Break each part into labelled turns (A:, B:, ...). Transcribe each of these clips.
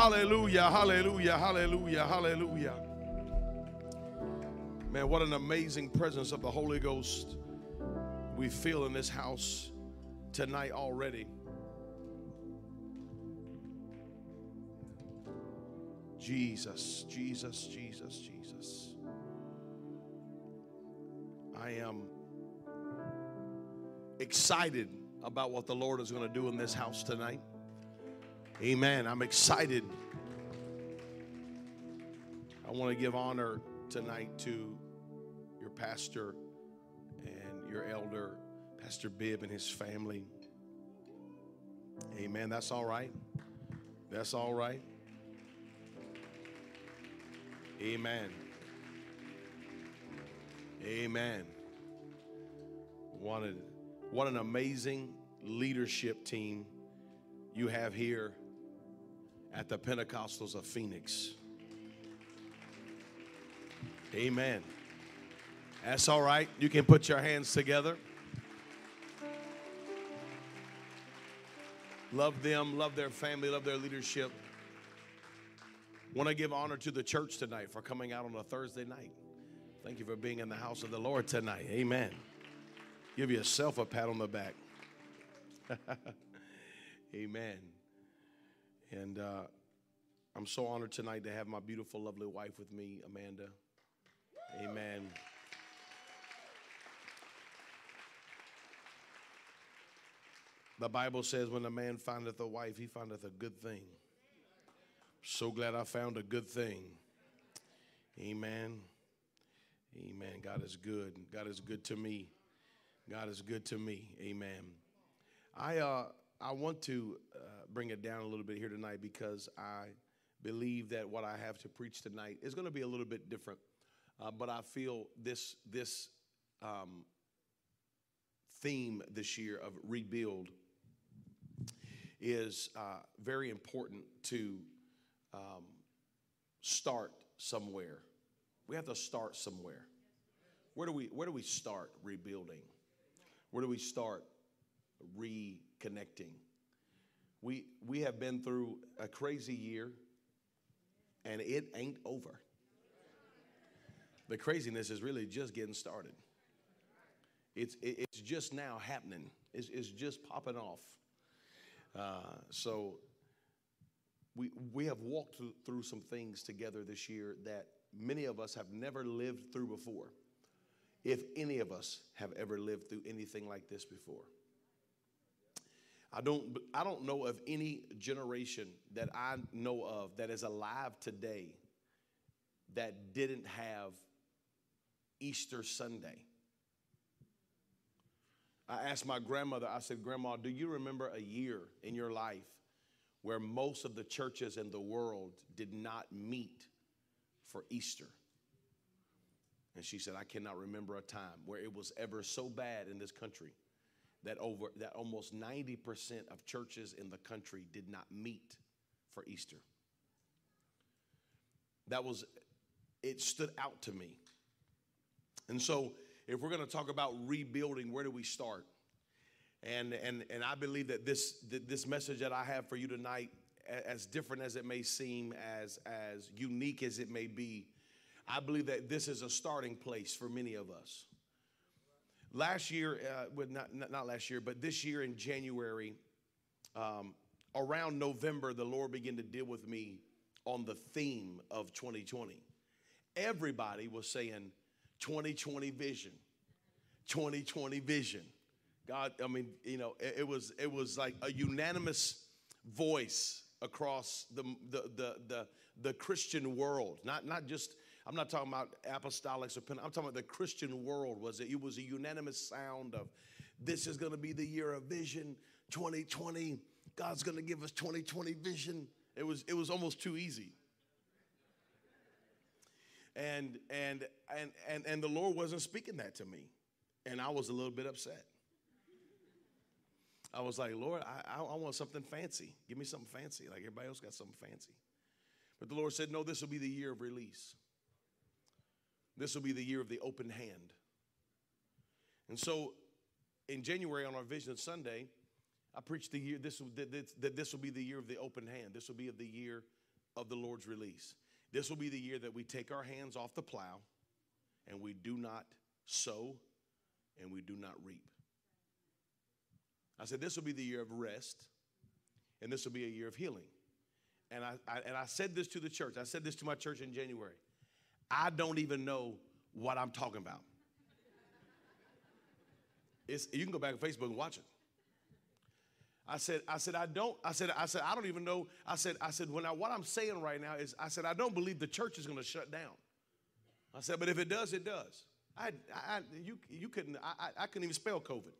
A: Hallelujah, hallelujah, hallelujah, hallelujah. Man, what an amazing presence of the Holy Ghost we feel in this house tonight already. Jesus, Jesus, Jesus, Jesus. I am excited about what the Lord is going to do in this house tonight. Amen. I'm excited. I want to give honor tonight to your pastor and your elder, Pastor Bibb and his family. Amen. That's all right. That's all right. Amen. Amen. What an, what an amazing leadership team you have here at the Pentecostals of Phoenix. Amen. That's all right. You can put your hands together. Love them, love their family, love their leadership. Want to give honor to the church tonight for coming out on a Thursday night. Thank you for being in the house of the Lord tonight. Amen. Give yourself a pat on the back. Amen. And uh, I'm so honored tonight to have my beautiful, lovely wife with me, Amanda. Amen. The Bible says, when a man findeth a wife, he findeth a good thing. So glad I found a good thing. Amen. Amen. God is good. God is good to me. God is good to me. Amen. I uh I want to bring it down a little bit here tonight because I believe that what I have to preach tonight is going to be a little bit different. Uh, but I feel this this um, theme this year of rebuild is uh, very important to um, start somewhere. We have to start somewhere. Where do we where do we start rebuilding? Where do we start reconnecting? We we have been through a crazy year and it ain't over. The craziness is really just getting started. It's, it's just now happening, it's, it's just popping off. Uh, so, we, we have walked through some things together this year that many of us have never lived through before, if any of us have ever lived through anything like this before. I don't, I don't know of any generation that I know of that is alive today that didn't have Easter Sunday. I asked my grandmother, I said, Grandma, do you remember a year in your life where most of the churches in the world did not meet for Easter? And she said, I cannot remember a time where it was ever so bad in this country that over that almost 90% of churches in the country did not meet for Easter. That was it stood out to me. And so if we're going to talk about rebuilding, where do we start? And and and I believe that this that this message that I have for you tonight as different as it may seem as as unique as it may be, I believe that this is a starting place for many of us. Last year, uh, not, not last year, but this year in January, um, around November, the Lord began to deal with me on the theme of 2020. Everybody was saying 2020 vision, 2020 vision. God, I mean, you know, it, it was it was like a unanimous voice across the the the the, the Christian world, not not just I'm not talking about apostolics or I'm talking about the Christian world. Was it? It was a unanimous sound of this is going to be the year of vision 2020. God's going to give us 2020 vision. It was it was almost too easy. And and and and and the Lord wasn't speaking that to me, and I was a little bit upset. I was like, Lord, I, I want something fancy. Give me something fancy. Like everybody else got something fancy. But the Lord said, No, this will be the year of release. This will be the year of the open hand. And so in January on our Vision Sunday, I preached the year, this, that, this will be the year of the open hand. This will be of the year of the Lord's release. This will be the year that we take our hands off the plow and we do not sow and we do not reap. I said, This will be the year of rest and this will be a year of healing. And I, I, and I said this to the church. I said this to my church in January. I don't even know what I'm talking about. It's, you can go back on Facebook and watch it. I said, I said, I don't, I said, I said, I don't even know. I said, I said, when I, what I'm saying right now is, I said, I don't believe the church is going to shut down. I said, but if it does, it does. I, I, you, you couldn't, I, I couldn't even spell COVID.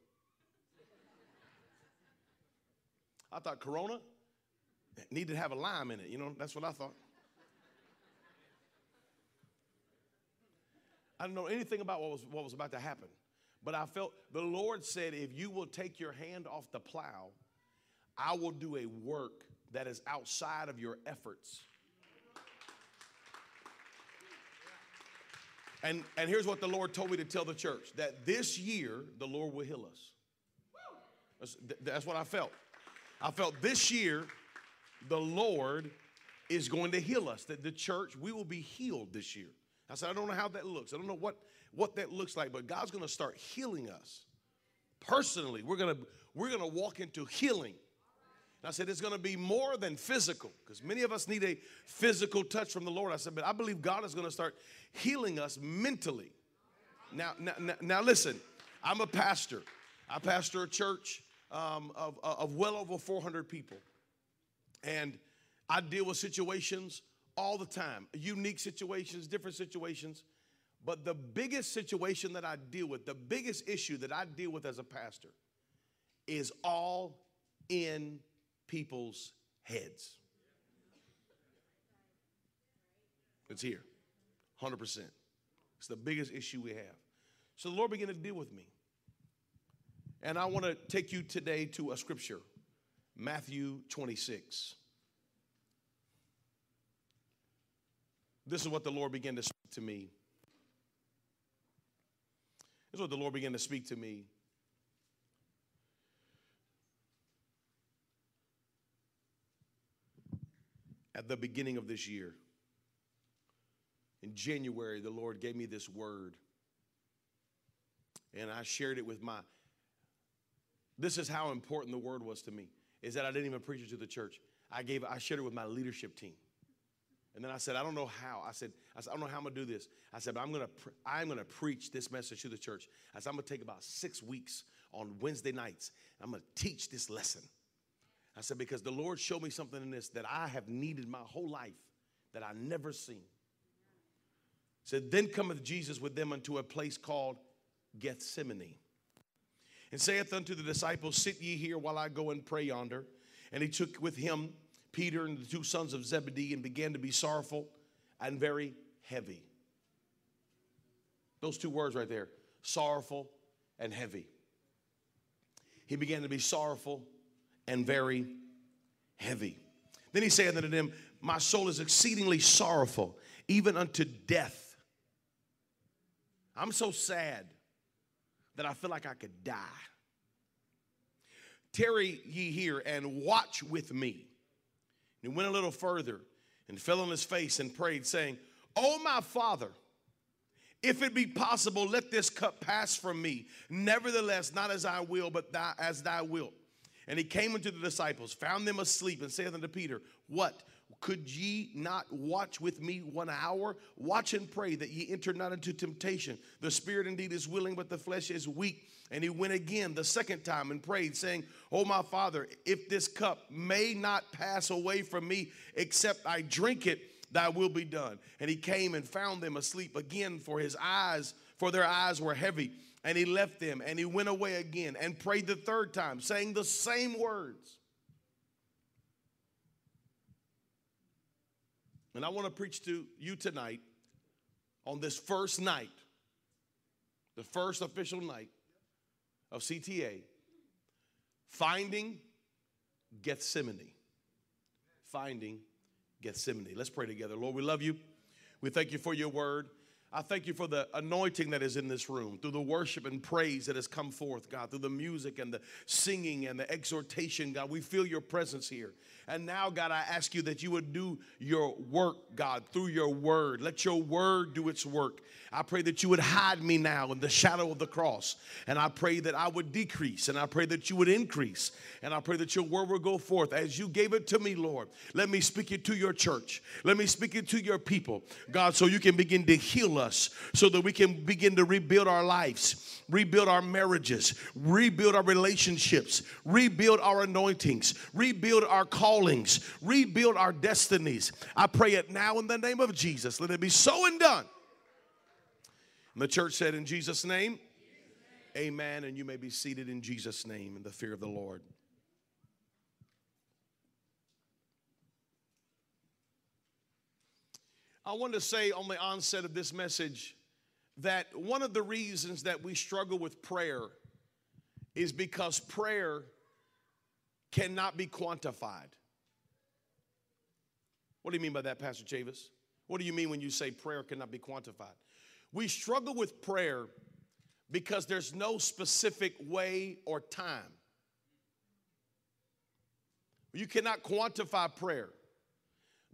A: I thought Corona needed to have a lime in it. You know, that's what I thought. I didn't know anything about what was, what was about to happen. But I felt the Lord said, if you will take your hand off the plow, I will do a work that is outside of your efforts. And, and here's what the Lord told me to tell the church that this year the Lord will heal us. That's, that's what I felt. I felt this year the Lord is going to heal us, that the church, we will be healed this year. I said, I don't know how that looks. I don't know what, what that looks like, but God's going to start healing us. Personally, we're going to we're going to walk into healing. And I said, it's going to be more than physical because many of us need a physical touch from the Lord. I said, but I believe God is going to start healing us mentally. Now, now, now listen, I'm a pastor. I pastor a church um, of, of well over 400 people. And I deal with situations all the time, unique situations, different situations. But the biggest situation that I deal with, the biggest issue that I deal with as a pastor, is all in people's heads. It's here, 100%. It's the biggest issue we have. So the Lord began to deal with me. And I want to take you today to a scripture, Matthew 26. This is what the Lord began to speak to me. This is what the Lord began to speak to me. At the beginning of this year, in January, the Lord gave me this word. And I shared it with my this is how important the word was to me. Is that I didn't even preach it to the church. I gave I shared it with my leadership team. And then I said, I don't know how. I said, I, said, I don't know how I'm gonna do this. I said, but I'm gonna pre- I'm gonna preach this message to the church. I said, I'm gonna take about six weeks on Wednesday nights. I'm gonna teach this lesson. I said, because the Lord showed me something in this that I have needed my whole life that I never seen. Said, then cometh Jesus with them unto a place called Gethsemane and saith unto the disciples, Sit ye here while I go and pray yonder. And he took with him Peter and the two sons of Zebedee and began to be sorrowful and very heavy. Those two words right there sorrowful and heavy. He began to be sorrowful and very heavy. Then he saith unto them, My soul is exceedingly sorrowful, even unto death. I'm so sad that I feel like I could die. Tarry ye here and watch with me. And he went a little further and fell on his face and prayed, saying, Oh, my father, if it be possible, let this cup pass from me. Nevertheless, not as I will, but thou, as thou wilt. And he came unto the disciples, found them asleep, and saith unto Peter, What? Could ye not watch with me one hour? Watch and pray that ye enter not into temptation. The spirit indeed is willing, but the flesh is weak. And he went again the second time and prayed, saying, Oh, my father, if this cup may not pass away from me, except I drink it, thy will be done. And he came and found them asleep again, for his eyes, for their eyes were heavy. And he left them and he went away again and prayed the third time, saying the same words. And I want to preach to you tonight on this first night, the first official night of CTA, finding Gethsemane. Finding Gethsemane. Let's pray together. Lord, we love you. We thank you for your word. I thank you for the anointing that is in this room, through the worship and praise that has come forth, God, through the music and the singing and the exhortation, God. We feel your presence here. And now, God, I ask you that you would do your work, God, through your word. Let your word do its work. I pray that you would hide me now in the shadow of the cross. And I pray that I would decrease and I pray that you would increase. And I pray that your word will go forth as you gave it to me, Lord. Let me speak it to your church. Let me speak it to your people, God, so you can begin to heal so that we can begin to rebuild our lives, rebuild our marriages, rebuild our relationships, rebuild our anointings, rebuild our callings, rebuild our destinies. I pray it now in the name of Jesus. Let it be so and done. And the church said, In Jesus' name, amen. And you may be seated in Jesus' name in the fear of the Lord. I want to say on the onset of this message that one of the reasons that we struggle with prayer is because prayer cannot be quantified. What do you mean by that, Pastor Chavis? What do you mean when you say prayer cannot be quantified? We struggle with prayer because there's no specific way or time. You cannot quantify prayer.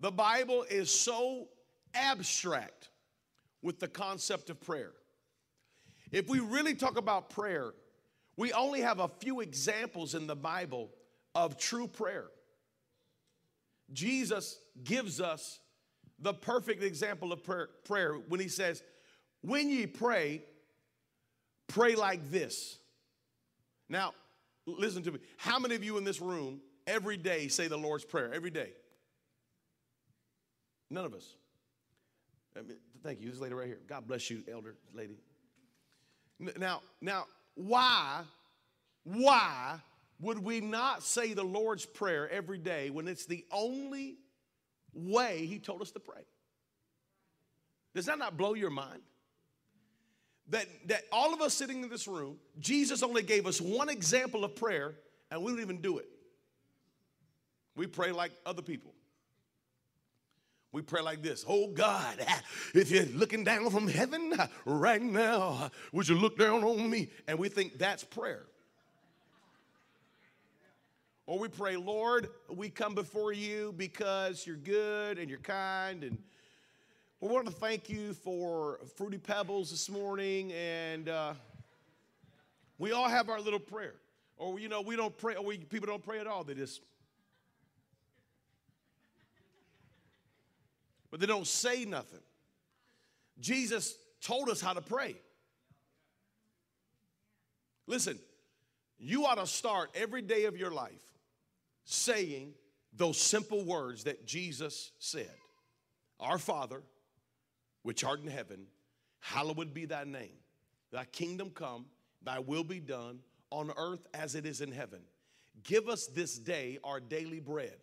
A: The Bible is so abstract with the concept of prayer. If we really talk about prayer, we only have a few examples in the Bible of true prayer. Jesus gives us the perfect example of prayer, when he says, When ye pray, pray like this. Now, listen to me. How many of you in this room every day say the Lord's Prayer? Every day? None of us. Thank you. This lady right here. God bless you, elder lady. Now, now, why, why would we not say the Lord's Prayer every day when it's the only way He told us to pray? Does that not blow your mind? That, that all of us sitting in this room, Jesus only gave us one example of prayer, and we don't even do it. We pray like other people. We pray like this Oh God, if you're looking down from heaven right now, would you look down on me? And we think that's prayer. Or we pray, Lord, we come before you because you're good and you're kind. And we want to thank you for Fruity Pebbles this morning. And uh, we all have our little prayer. Or, you know, we don't pray, or we, people don't pray at all. They just but they don't say nothing. Jesus told us how to pray. Listen, you ought to start every day of your life saying those simple words that Jesus said Our Father, which art in heaven, hallowed be thy name. Thy kingdom come, thy will be done on earth as it is in heaven. Give us this day our daily bread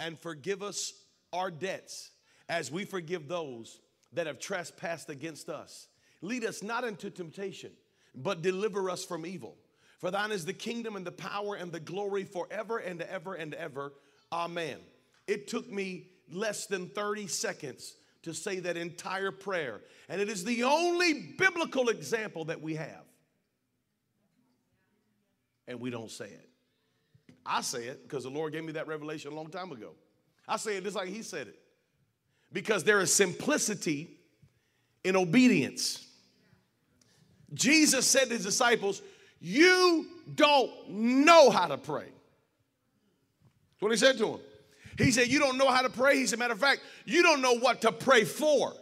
A: and forgive us our debts as we forgive those that have trespassed against us. Lead us not into temptation, but deliver us from evil. For thine is the kingdom and the power and the glory forever and ever and ever. Amen. It took me less than 30 seconds to say that entire prayer, and it is the only biblical example that we have. And we don't say it. I say it because the Lord gave me that revelation a long time ago. I say it just like He said it because there is simplicity in obedience. Jesus said to his disciples, You don't know how to pray. That's what he said to them. He said, You don't know how to pray. He said, Matter of fact, you don't know what to pray for.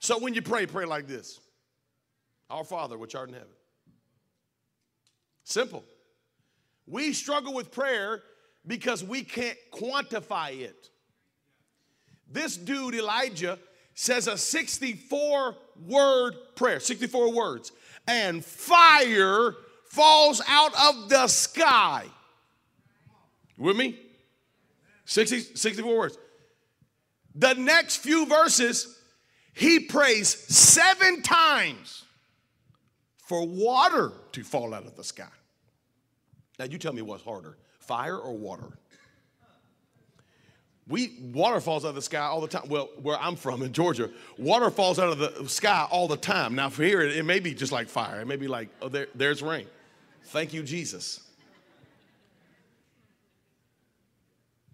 A: So when you pray, pray like this Our Father, which art in heaven. Simple. We struggle with prayer because we can't quantify it. This dude, Elijah, says a 64 word prayer, 64 words, and fire falls out of the sky. with me? 60, 64 words. The next few verses, he prays seven times for water to fall out of the sky. Now, you tell me what's harder fire or water? We water falls out of the sky all the time. Well, where I'm from in Georgia, water falls out of the sky all the time. Now for here, it, it may be just like fire. It may be like, oh, there, there's rain. Thank you, Jesus.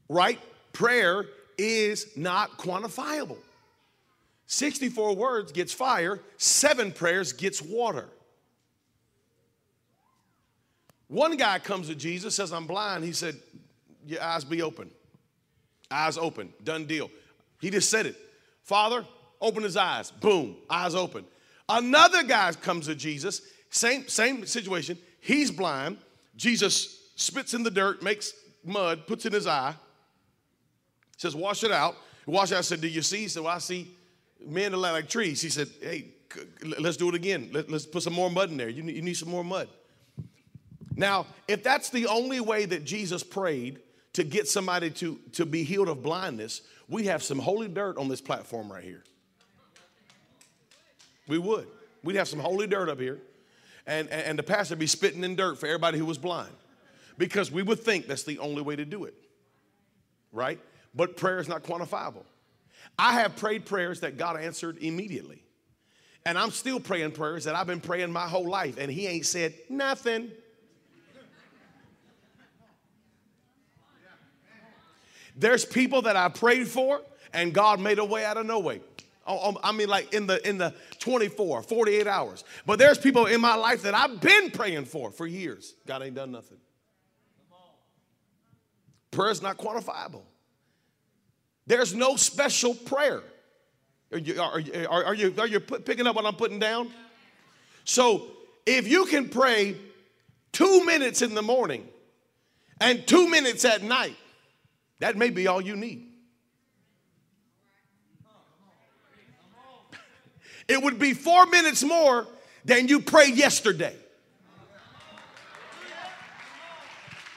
A: Right? Prayer is not quantifiable. 64 words gets fire, seven prayers gets water. One guy comes to Jesus, says, I'm blind. He said, Your eyes be open. Eyes open. Done deal. He just said it. Father, open his eyes. Boom, eyes open. Another guy comes to Jesus, same, same situation. He's blind. Jesus spits in the dirt, makes mud, puts in his eye, says, Wash it out. Wash it out. I said, Do you see? He said, Well, I see men are like trees. He said, Hey, let's do it again. Let, us put some more mud in there. You need, you need some more mud. Now, if that's the only way that Jesus prayed to get somebody to, to be healed of blindness, we have some holy dirt on this platform right here. We would. We'd have some holy dirt up here, and, and, and the pastor be spitting in dirt for everybody who was blind because we would think that's the only way to do it, right? But prayer is not quantifiable. I have prayed prayers that God answered immediately. And I'm still praying prayers that I've been praying my whole life, and He ain't said nothing. There's people that I prayed for, and God made a way out of no way. Oh, oh, I mean, like in the in the 24, 48 hours. But there's people in my life that I've been praying for for years. God ain't done nothing. Prayer is not quantifiable. There's no special prayer. Are you, are, are, are, you, are you picking up what I'm putting down? So if you can pray two minutes in the morning and two minutes at night, that may be all you need. It would be four minutes more than you prayed yesterday.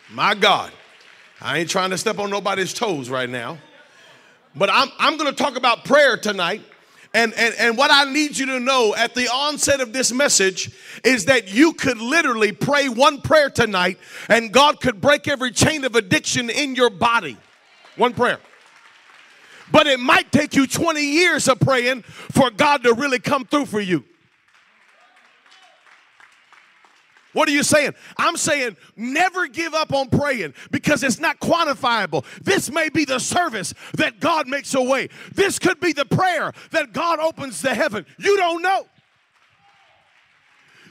A: My God, I ain't trying to step on nobody's toes right now. But I'm, I'm going to talk about prayer tonight. And, and, and what I need you to know at the onset of this message is that you could literally pray one prayer tonight and God could break every chain of addiction in your body. One prayer. But it might take you 20 years of praying for God to really come through for you. What are you saying? I'm saying never give up on praying because it's not quantifiable. This may be the service that God makes a way. This could be the prayer that God opens the heaven. You don't know.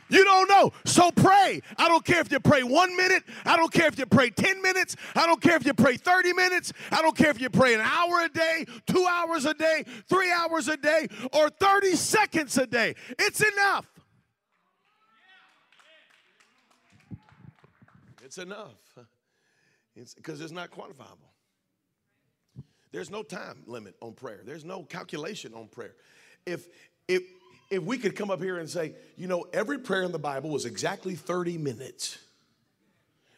A: You don't know. So pray. I don't care if you pray one minute. I don't care if you pray 10 minutes. I don't care if you pray 30 minutes. I don't care if you pray an hour a day, two hours a day, three hours a day, or 30 seconds a day. It's enough. It's enough. Because it's, it's not quantifiable. There's no time limit on prayer. There's no calculation on prayer. If if if we could come up here and say, you know, every prayer in the Bible was exactly 30 minutes,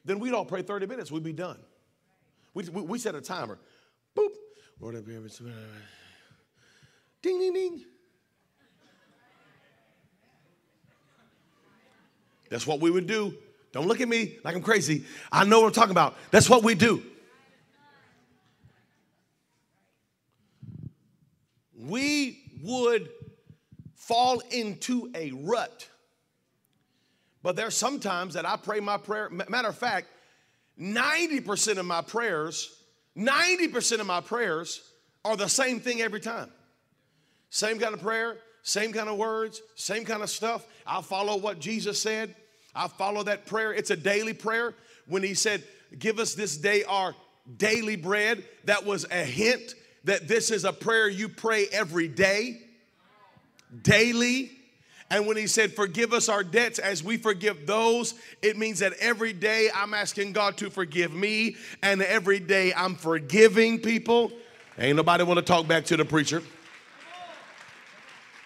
A: then we'd all pray 30 minutes, we'd be done. We, we, we set a timer. Boop. Lord, I Ding, ding, ding. That's what we would do don't look at me like I'm crazy. I know what I'm talking about. That's what we do. We would fall into a rut. But there there's sometimes that I pray my prayer. Matter of fact, 90% of my prayers, 90% of my prayers are the same thing every time. Same kind of prayer, same kind of words, same kind of stuff. I'll follow what Jesus said. I follow that prayer. It's a daily prayer. When he said, Give us this day our daily bread, that was a hint that this is a prayer you pray every day, daily. And when he said, Forgive us our debts as we forgive those, it means that every day I'm asking God to forgive me, and every day I'm forgiving people. Ain't nobody want to talk back to the preacher.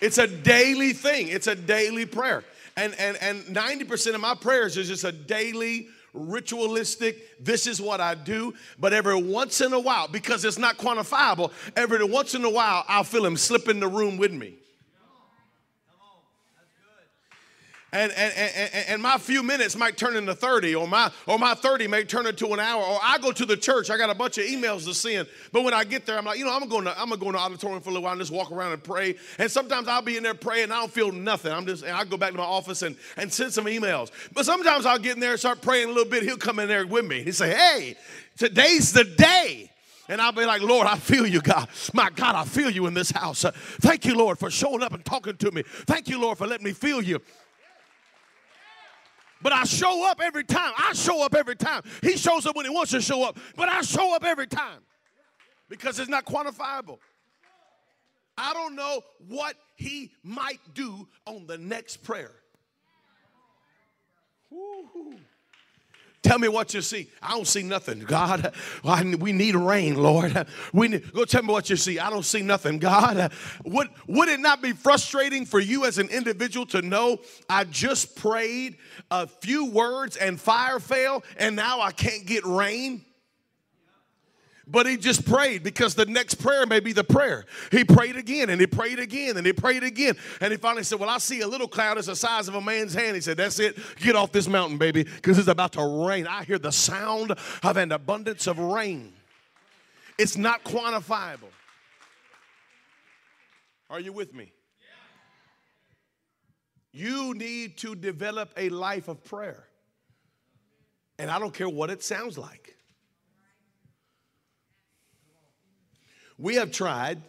A: It's a daily thing, it's a daily prayer. And, and, and 90% of my prayers is just a daily, ritualistic, this is what I do. But every once in a while, because it's not quantifiable, every once in a while, I'll feel him slip in the room with me. And, and, and, and, my few minutes might turn into 30 or my or my 30 may turn into an hour or i go to the church i got a bunch of emails to send but when i get there i'm like you know i'm to i'm to go in the auditorium for a little while and just walk around and pray and sometimes i'll be in there praying and i don't feel nothing i'm just and i go back to my office and, and send some emails but sometimes i'll get in there and start praying a little bit he'll come in there with me He'll say hey today's the day and I'll be like, Lord, I feel you, God. My God, I feel you in this house. Thank you, Lord, for showing up and talking to me. Thank you, Lord, for letting me feel you. But I show up every time. I show up every time. He shows up when he wants to show up, but I show up every time because it's not quantifiable. I don't know what he might do on the next prayer. Woo-hoo. Tell me what you see. I don't see nothing. God, we need rain, Lord. We need, go tell me what you see. I don't see nothing. God, would, would it not be frustrating for you as an individual to know I just prayed a few words and fire fell and now I can't get rain? But he just prayed because the next prayer may be the prayer. He prayed again and he prayed again and he prayed again. And he finally said, Well, I see a little cloud that's the size of a man's hand. He said, That's it. Get off this mountain, baby, because it's about to rain. I hear the sound of an abundance of rain. It's not quantifiable. Are you with me? You need to develop a life of prayer. And I don't care what it sounds like. We have tried,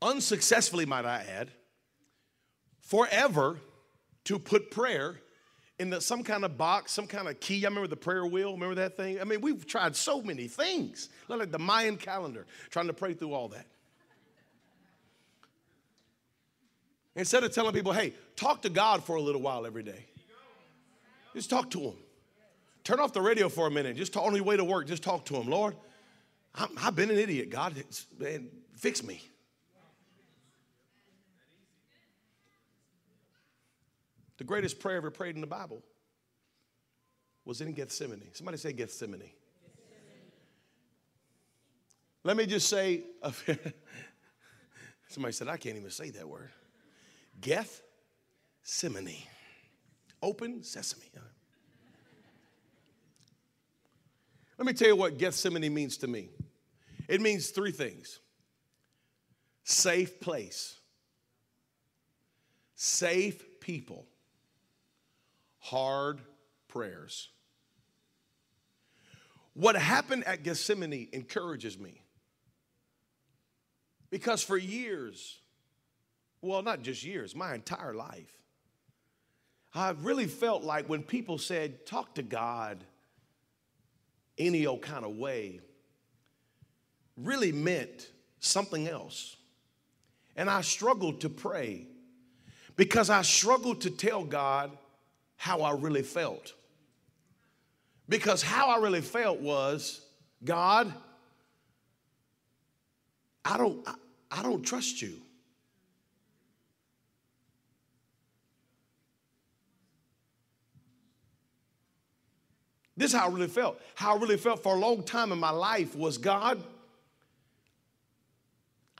A: unsuccessfully, might I add, forever to put prayer in the, some kind of box, some kind of key. I remember the prayer wheel. Remember that thing? I mean, we've tried so many things. Like the Mayan calendar, trying to pray through all that. Instead of telling people, hey, talk to God for a little while every day, just talk to Him. Turn off the radio for a minute. Just talk on your way to work. Just talk to Him. Lord, i have been an idiot. God, man, fix me. The greatest prayer ever prayed in the Bible was in Gethsemane. Somebody say Gethsemane. Gethsemane. Let me just say, somebody said, I can't even say that word. Gethsemane. Open sesame. Let me tell you what Gethsemane means to me. It means three things safe place, safe people, hard prayers. What happened at Gethsemane encourages me. Because for years, well, not just years, my entire life, I really felt like when people said, talk to God any old kind of way, really meant something else. And I struggled to pray because I struggled to tell God how I really felt. Because how I really felt was, God, I don't, I, I don't trust you. This is how I really felt. How I really felt for a long time in my life was God,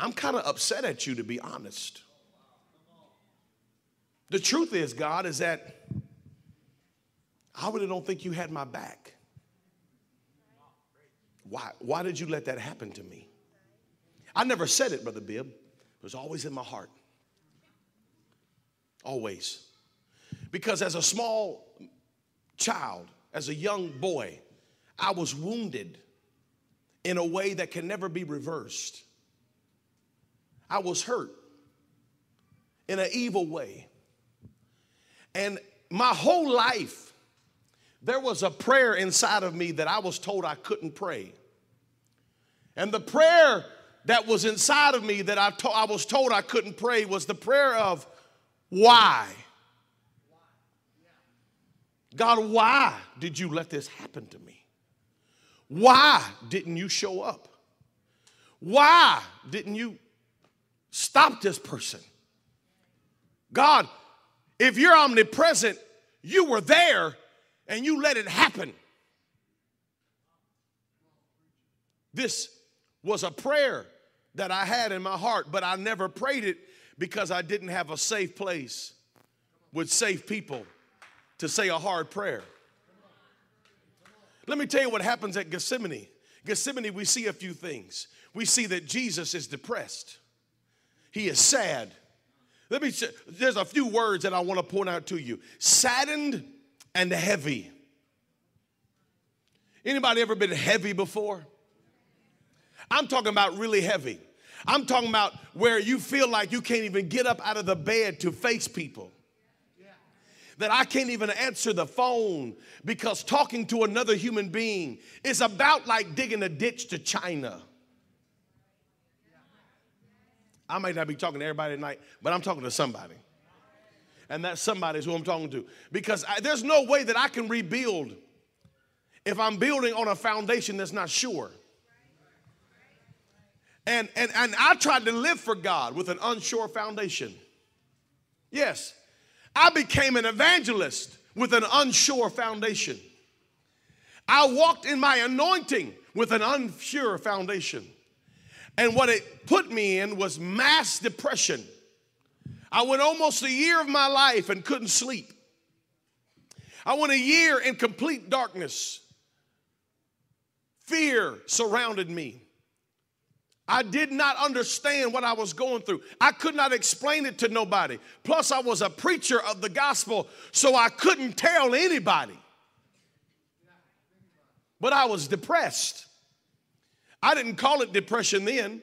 A: I'm kind of upset at you, to be honest. The truth is, God, is that I really don't think you had my back. Why, why did you let that happen to me? I never said it, Brother Bibb. It was always in my heart. Always. Because as a small child, as a young boy, I was wounded in a way that can never be reversed. I was hurt in an evil way. And my whole life, there was a prayer inside of me that I was told I couldn't pray. And the prayer that was inside of me that I, to- I was told I couldn't pray was the prayer of why? God, why did you let this happen to me? Why didn't you show up? Why didn't you stop this person? God, if you're omnipresent, you were there and you let it happen. This was a prayer that I had in my heart, but I never prayed it because I didn't have a safe place with safe people to say a hard prayer. Let me tell you what happens at Gethsemane. Gethsemane, we see a few things. We see that Jesus is depressed, he is sad. Let me, say, there's a few words that I want to point out to you saddened and heavy. Anybody ever been heavy before? I'm talking about really heavy. I'm talking about where you feel like you can't even get up out of the bed to face people. That I can't even answer the phone because talking to another human being is about like digging a ditch to China. I might not be talking to everybody tonight, but I'm talking to somebody. And that somebody is who I'm talking to. Because I, there's no way that I can rebuild if I'm building on a foundation that's not sure. And, and, and I tried to live for God with an unsure foundation. Yes, I became an evangelist with an unsure foundation. I walked in my anointing with an unsure foundation. And what it put me in was mass depression. I went almost a year of my life and couldn't sleep. I went a year in complete darkness. Fear surrounded me. I did not understand what I was going through. I could not explain it to nobody. Plus, I was a preacher of the gospel, so I couldn't tell anybody. But I was depressed. I didn't call it depression then.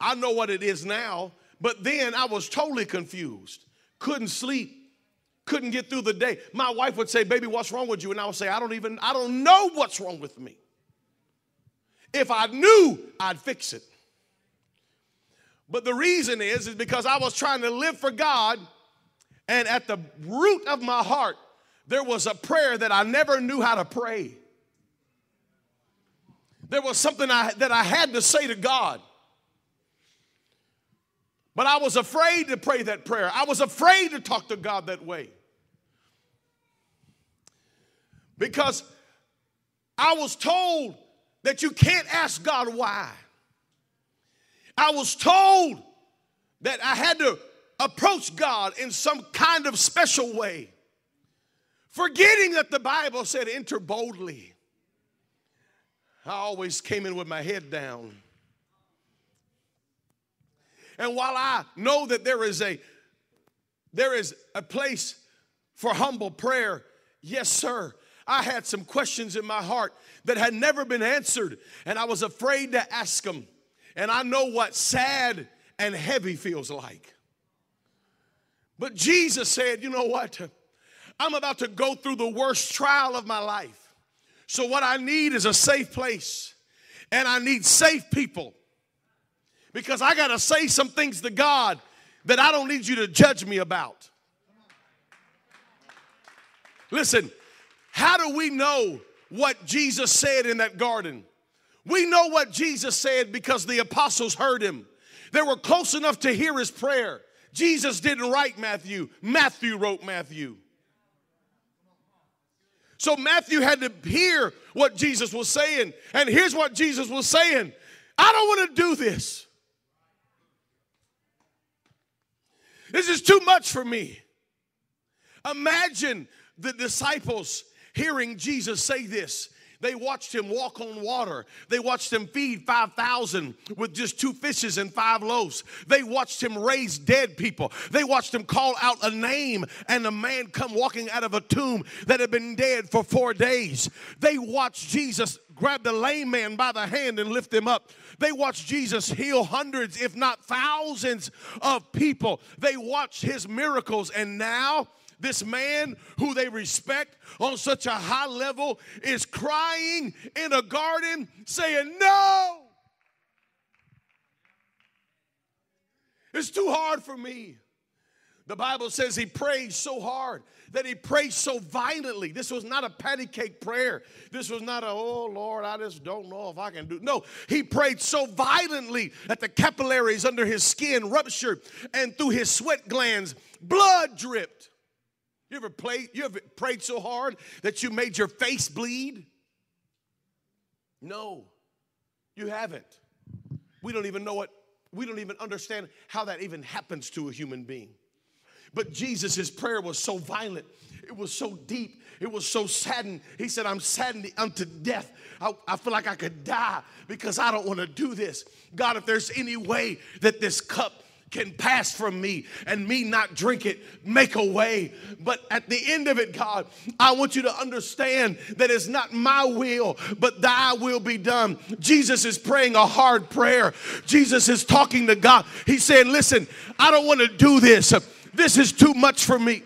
A: I know what it is now. But then I was totally confused. Couldn't sleep. Couldn't get through the day. My wife would say, Baby, what's wrong with you? And I would say, I don't even, I don't know what's wrong with me. If I knew, I'd fix it. But the reason is, is because I was trying to live for God, and at the root of my heart, there was a prayer that I never knew how to pray. There was something I, that I had to say to God. But I was afraid to pray that prayer. I was afraid to talk to God that way. Because I was told that you can't ask God why. I was told that I had to approach God in some kind of special way, forgetting that the Bible said, enter boldly. I always came in with my head down. And while I know that there is a there is a place for humble prayer, yes, sir. I had some questions in my heart that had never been answered, and I was afraid to ask them and I know what sad and heavy feels like. But Jesus said, You know what? I'm about to go through the worst trial of my life. So, what I need is a safe place, and I need safe people because I got to say some things to God that I don't need you to judge me about. Listen, how do we know what Jesus said in that garden? We know what Jesus said because the apostles heard him. They were close enough to hear his prayer. Jesus didn't write Matthew, Matthew wrote Matthew. So Matthew had to hear what Jesus was saying. And here's what Jesus was saying I don't want to do this. This is too much for me. Imagine the disciples hearing Jesus say this they watched him walk on water. They watched him feed 5,000 with just two fishes and five loaves. They watched him raise dead people. They watched him call out a name and a man come walking out of a tomb that had been dead for four days. They watched Jesus grab the lame man by the hand and lift him up. They watched Jesus heal hundreds, if not thousands, of people. They watched his miracles. And now, this man who they respect on such a high level is crying in a garden saying, No, it's too hard for me. The Bible says he prayed so hard that he prayed so violently. This was not a patty cake prayer. This was not a, oh Lord, I just don't know if I can do. No, he prayed so violently that the capillaries under his skin ruptured and through his sweat glands, blood dripped. You ever played, you ever prayed so hard that you made your face bleed? No, you haven't. We don't even know what, we don't even understand how that even happens to a human being. But Jesus' prayer was so violent, it was so deep, it was so saddened. He said, I'm saddened unto death. I, I feel like I could die because I don't want to do this. God, if there's any way that this cup can pass from me and me not drink it, make a way. But at the end of it, God, I want you to understand that it's not my will, but thy will be done. Jesus is praying a hard prayer. Jesus is talking to God. He's saying, Listen, I don't want to do this. This is too much for me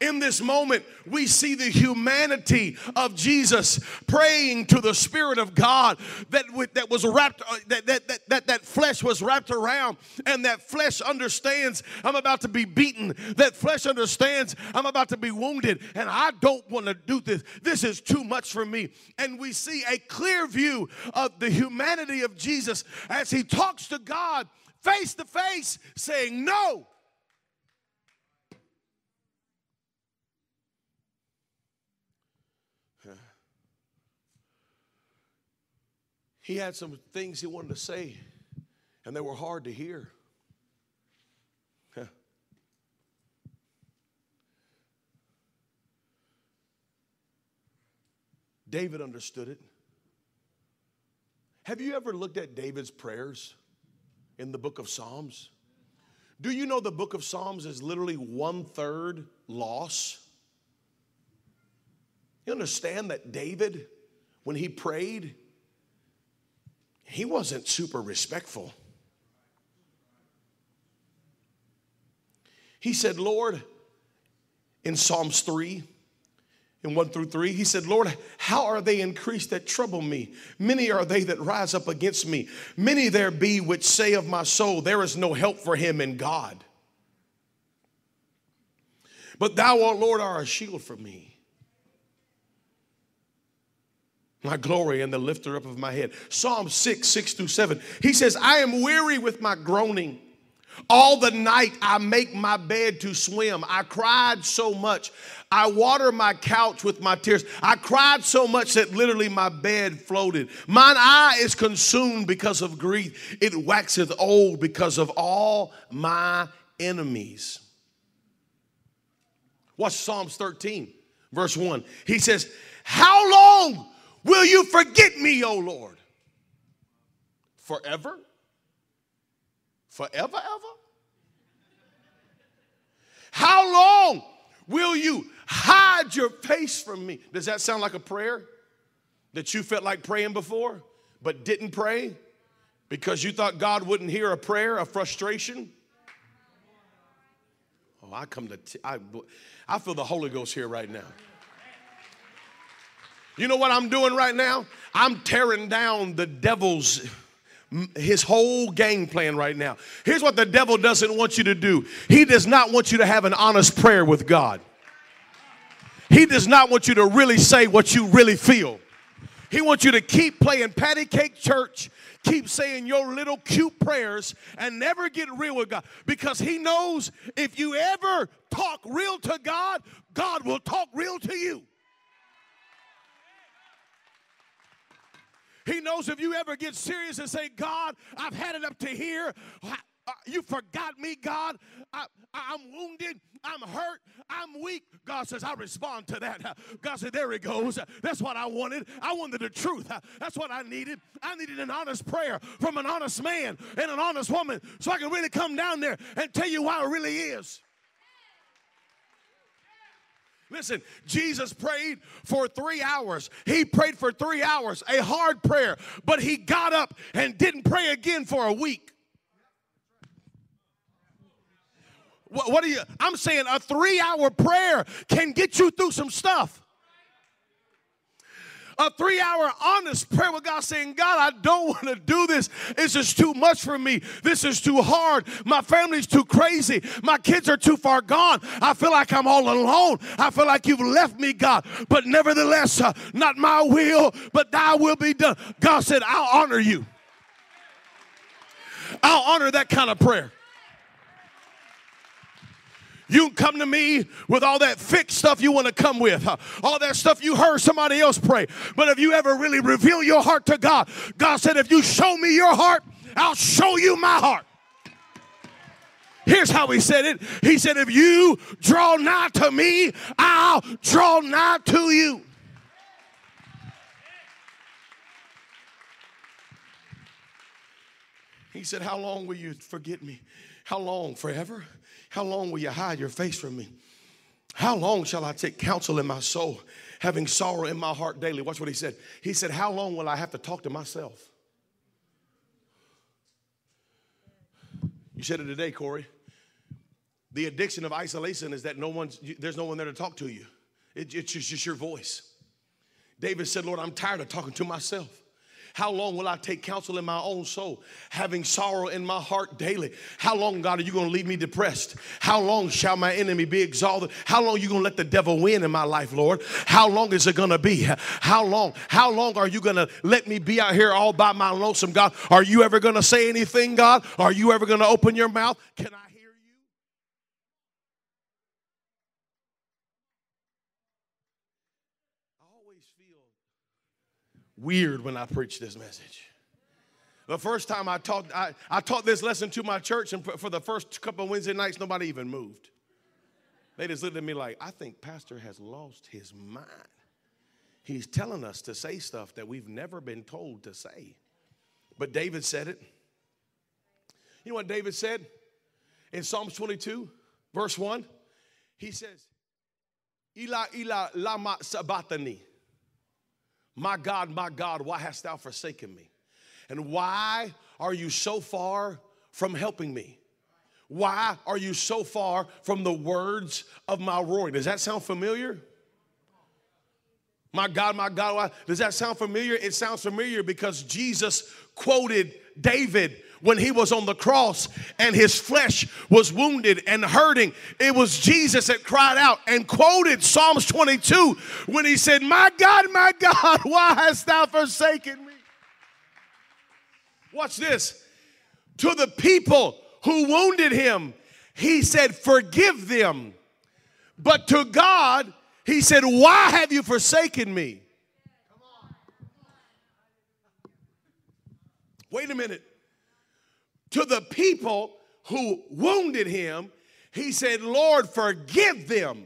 A: in this moment, we see the humanity of Jesus praying to the Spirit of God that, that was wrapped, uh, that, that, that, that, that flesh was wrapped around, and that flesh understands I'm about to be beaten. That flesh understands I'm about to be wounded, and I don't want to do this. This is too much for me. And we see a clear view of the humanity of Jesus as he talks to God face to face, saying, No. He had some things he wanted to say, and they were hard to hear. David understood it. Have you ever looked at David's prayers in the book of Psalms? Do you know the book of Psalms is literally one third loss? You understand that David, when he prayed, he wasn't super respectful. He said, Lord, in Psalms 3, in 1 through 3, he said, Lord, how are they increased that trouble me? Many are they that rise up against me. Many there be which say of my soul, There is no help for him in God. But thou, O Lord, art a shield for me my glory and the lifter up of my head. Psalm 6, 6 through 7. He says, I am weary with my groaning. All the night I make my bed to swim. I cried so much. I water my couch with my tears. I cried so much that literally my bed floated. Mine eye is consumed because of grief. It waxeth old because of all my enemies. Watch Psalms 13, verse 1. He says, How long? Will you forget me, O Lord? Forever? Forever, ever? How long will you hide your face from me? Does that sound like a prayer that you felt like praying before but didn't pray because you thought God wouldn't hear a prayer of frustration? Oh, I come to, t- I, I feel the Holy Ghost here right now. You know what I'm doing right now? I'm tearing down the devil's his whole game plan right now. Here's what the devil doesn't want you to do. He does not want you to have an honest prayer with God. He does not want you to really say what you really feel. He wants you to keep playing patty cake church, keep saying your little cute prayers, and never get real with God. Because He knows if you ever talk real to God, God will talk real to you. He knows if you ever get serious and say, God, I've had it up to here. Uh, you forgot me, God. I, am wounded. I'm hurt. I'm weak. God says, I respond to that. God said, There it goes. That's what I wanted. I wanted the truth. That's what I needed. I needed an honest prayer from an honest man and an honest woman so I can really come down there and tell you why it really is. Listen, Jesus prayed for three hours. He prayed for three hours, a hard prayer, but he got up and didn't pray again for a week. What, what are you? I'm saying a three hour prayer can get you through some stuff a three hour honest prayer with God saying, God, I don't want to do this. This is too much for me. This is too hard. My family's too crazy. My kids are too far gone. I feel like I'm all alone. I feel like you've left me, God. But nevertheless, uh, not my will, but thy will be done. God said, I'll honor you. I'll honor that kind of prayer. You can come to me with all that fixed stuff you want to come with, all that stuff you heard somebody else pray. But if you ever really reveal your heart to God, God said, if you show me your heart, I'll show you my heart. Here's how he said it. He said, If you draw nigh to me, I'll draw nigh to you. He said, How long will you forget me? How long? Forever? How long will you hide your face from me? How long shall I take counsel in my soul, having sorrow in my heart daily? Watch what he said. He said, How long will I have to talk to myself? You said it today, Corey. The addiction of isolation is that no one's, there's no one there to talk to you. It, it's just your voice. David said, Lord, I'm tired of talking to myself. How long will I take counsel in my own soul, having sorrow in my heart daily? How long, God, are you going to leave me depressed? How long shall my enemy be exalted? How long are you going to let the devil win in my life, Lord? How long is it going to be? How long? How long are you going to let me be out here all by my lonesome, God? Are you ever going to say anything, God? Are you ever going to open your mouth? Can I? Weird when I preach this message. The first time I taught, I, I taught this lesson to my church, and for the first couple of Wednesday nights, nobody even moved. They just looked at me like, I think Pastor has lost his mind. He's telling us to say stuff that we've never been told to say. But David said it. You know what David said in Psalms 22, verse 1? He says, Ila, Ila, lama sabachthani. My God, my God, why hast thou forsaken me? And why are you so far from helping me? Why are you so far from the words of my roaring? Does that sound familiar? My God, my God, why? does that sound familiar? It sounds familiar because Jesus quoted David when he was on the cross and his flesh was wounded and hurting. It was Jesus that cried out and quoted Psalms 22 when he said, My God, my God, why hast thou forsaken me? Watch this. To the people who wounded him, he said, Forgive them. But to God, he said, Why have you forsaken me? Wait a minute to the people who wounded him, he said, Lord, forgive them.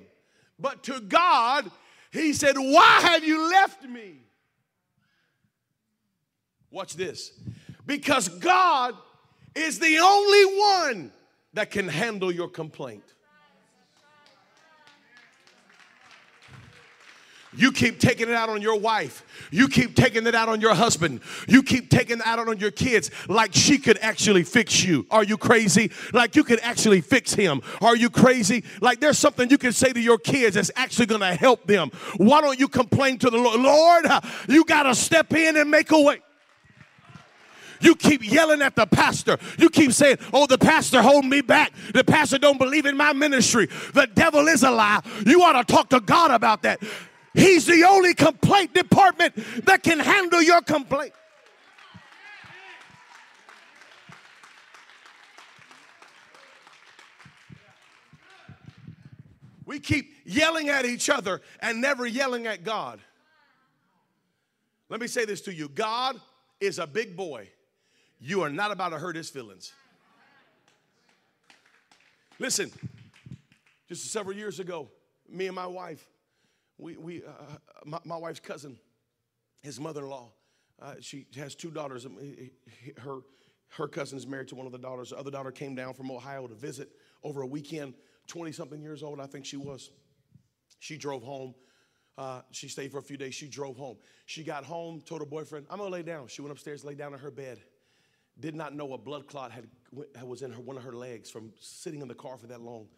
A: But to God, he said, Why have you left me? Watch this. Because God is the only one that can handle your complaint. You keep taking it out on your wife. You keep taking it out on your husband. You keep taking it out on your kids like she could actually fix you. Are you crazy? Like you could actually fix him. Are you crazy? Like there's something you can say to your kids that's actually going to help them. Why don't you complain to the Lord? Lord, you got to step in and make a way. You keep yelling at the pastor. You keep saying, "Oh, the pastor holding me back. The pastor don't believe in my ministry. The devil is a lie." You ought to talk to God about that. He's the only complaint department that can handle your complaint. We keep yelling at each other and never yelling at God. Let me say this to you God is a big boy. You are not about to hurt his feelings. Listen, just several years ago, me and my wife, we, we uh, my, my, wife's cousin, his mother-in-law, uh, she has two daughters. Um, her, her cousin is married to one of the daughters. The other daughter came down from Ohio to visit over a weekend, 20 something years old, I think she was. She drove home. Uh, she stayed for a few days. She drove home. She got home, told her boyfriend, I'm gonna lay down. She went upstairs, lay down in her bed. Did not know a blood clot had, was in her, one of her legs from sitting in the car for that long.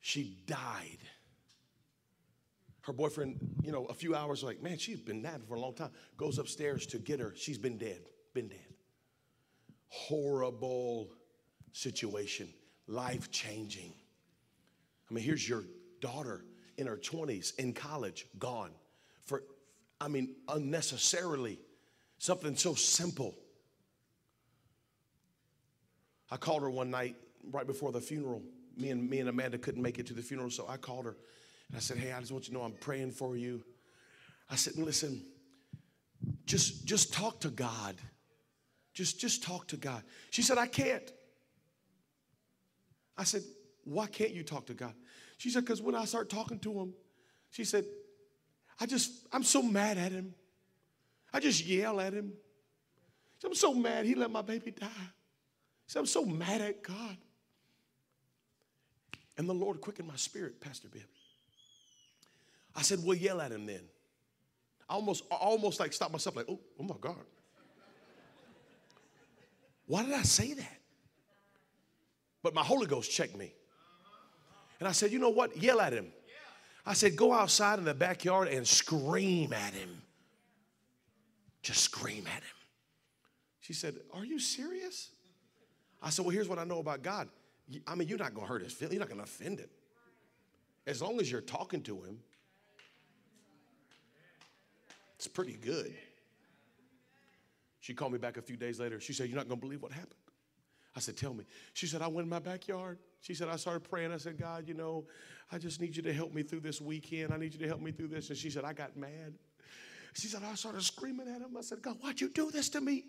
A: She died. Her boyfriend, you know, a few hours, like, man, she's been napping for a long time. Goes upstairs to get her. She's been dead, been dead. Horrible situation, life changing. I mean, here's your daughter in her 20s in college, gone for, I mean, unnecessarily. Something so simple. I called her one night right before the funeral. Me and me and Amanda couldn't make it to the funeral, so I called her and I said, Hey, I just want you to know I'm praying for you. I said, Listen, just, just talk to God. Just, just talk to God. She said, I can't. I said, Why can't you talk to God? She said, Because when I start talking to him, she said, I just, I'm so mad at him. I just yell at him. I'm so mad he let my baby die. Said, I'm so mad at God. And the Lord quickened my spirit, Pastor Bibb. I said, Well, yell at him then. I almost, almost like stopped myself, like, oh, oh my God. Why did I say that? But my Holy Ghost checked me. And I said, you know what? Yell at him. I said, go outside in the backyard and scream at him. Just scream at him. She said, Are you serious? I said, Well, here's what I know about God. I mean, you're not going to hurt his feelings, you're not going to offend him. As long as you're talking to him, it's pretty good. She called me back a few days later. She said, You're not going to believe what happened. I said, Tell me. She said, I went in my backyard. She said, I started praying. I said, God, you know, I just need you to help me through this weekend. I need you to help me through this. And she said, I got mad. She said, I started screaming at him. I said, God, why'd you do this to me?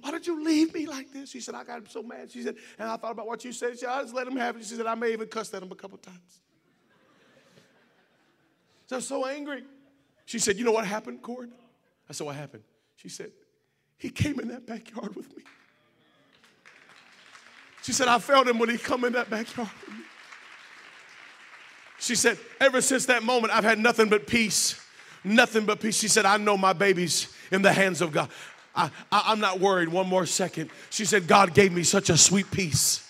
A: Why did you leave me like this? She said, I got so mad. She said, and I thought about what you said. She said, I just let him have it. She said, I may even cuss at him a couple times. So I was so angry. She said, You know what happened, Cord? I said, What happened? She said, He came in that backyard with me. She said, I felt him when he come in that backyard. She said, Ever since that moment, I've had nothing but peace. Nothing but peace. She said, I know my baby's in the hands of God. I, I, am not worried one more second. She said, God gave me such a sweet peace.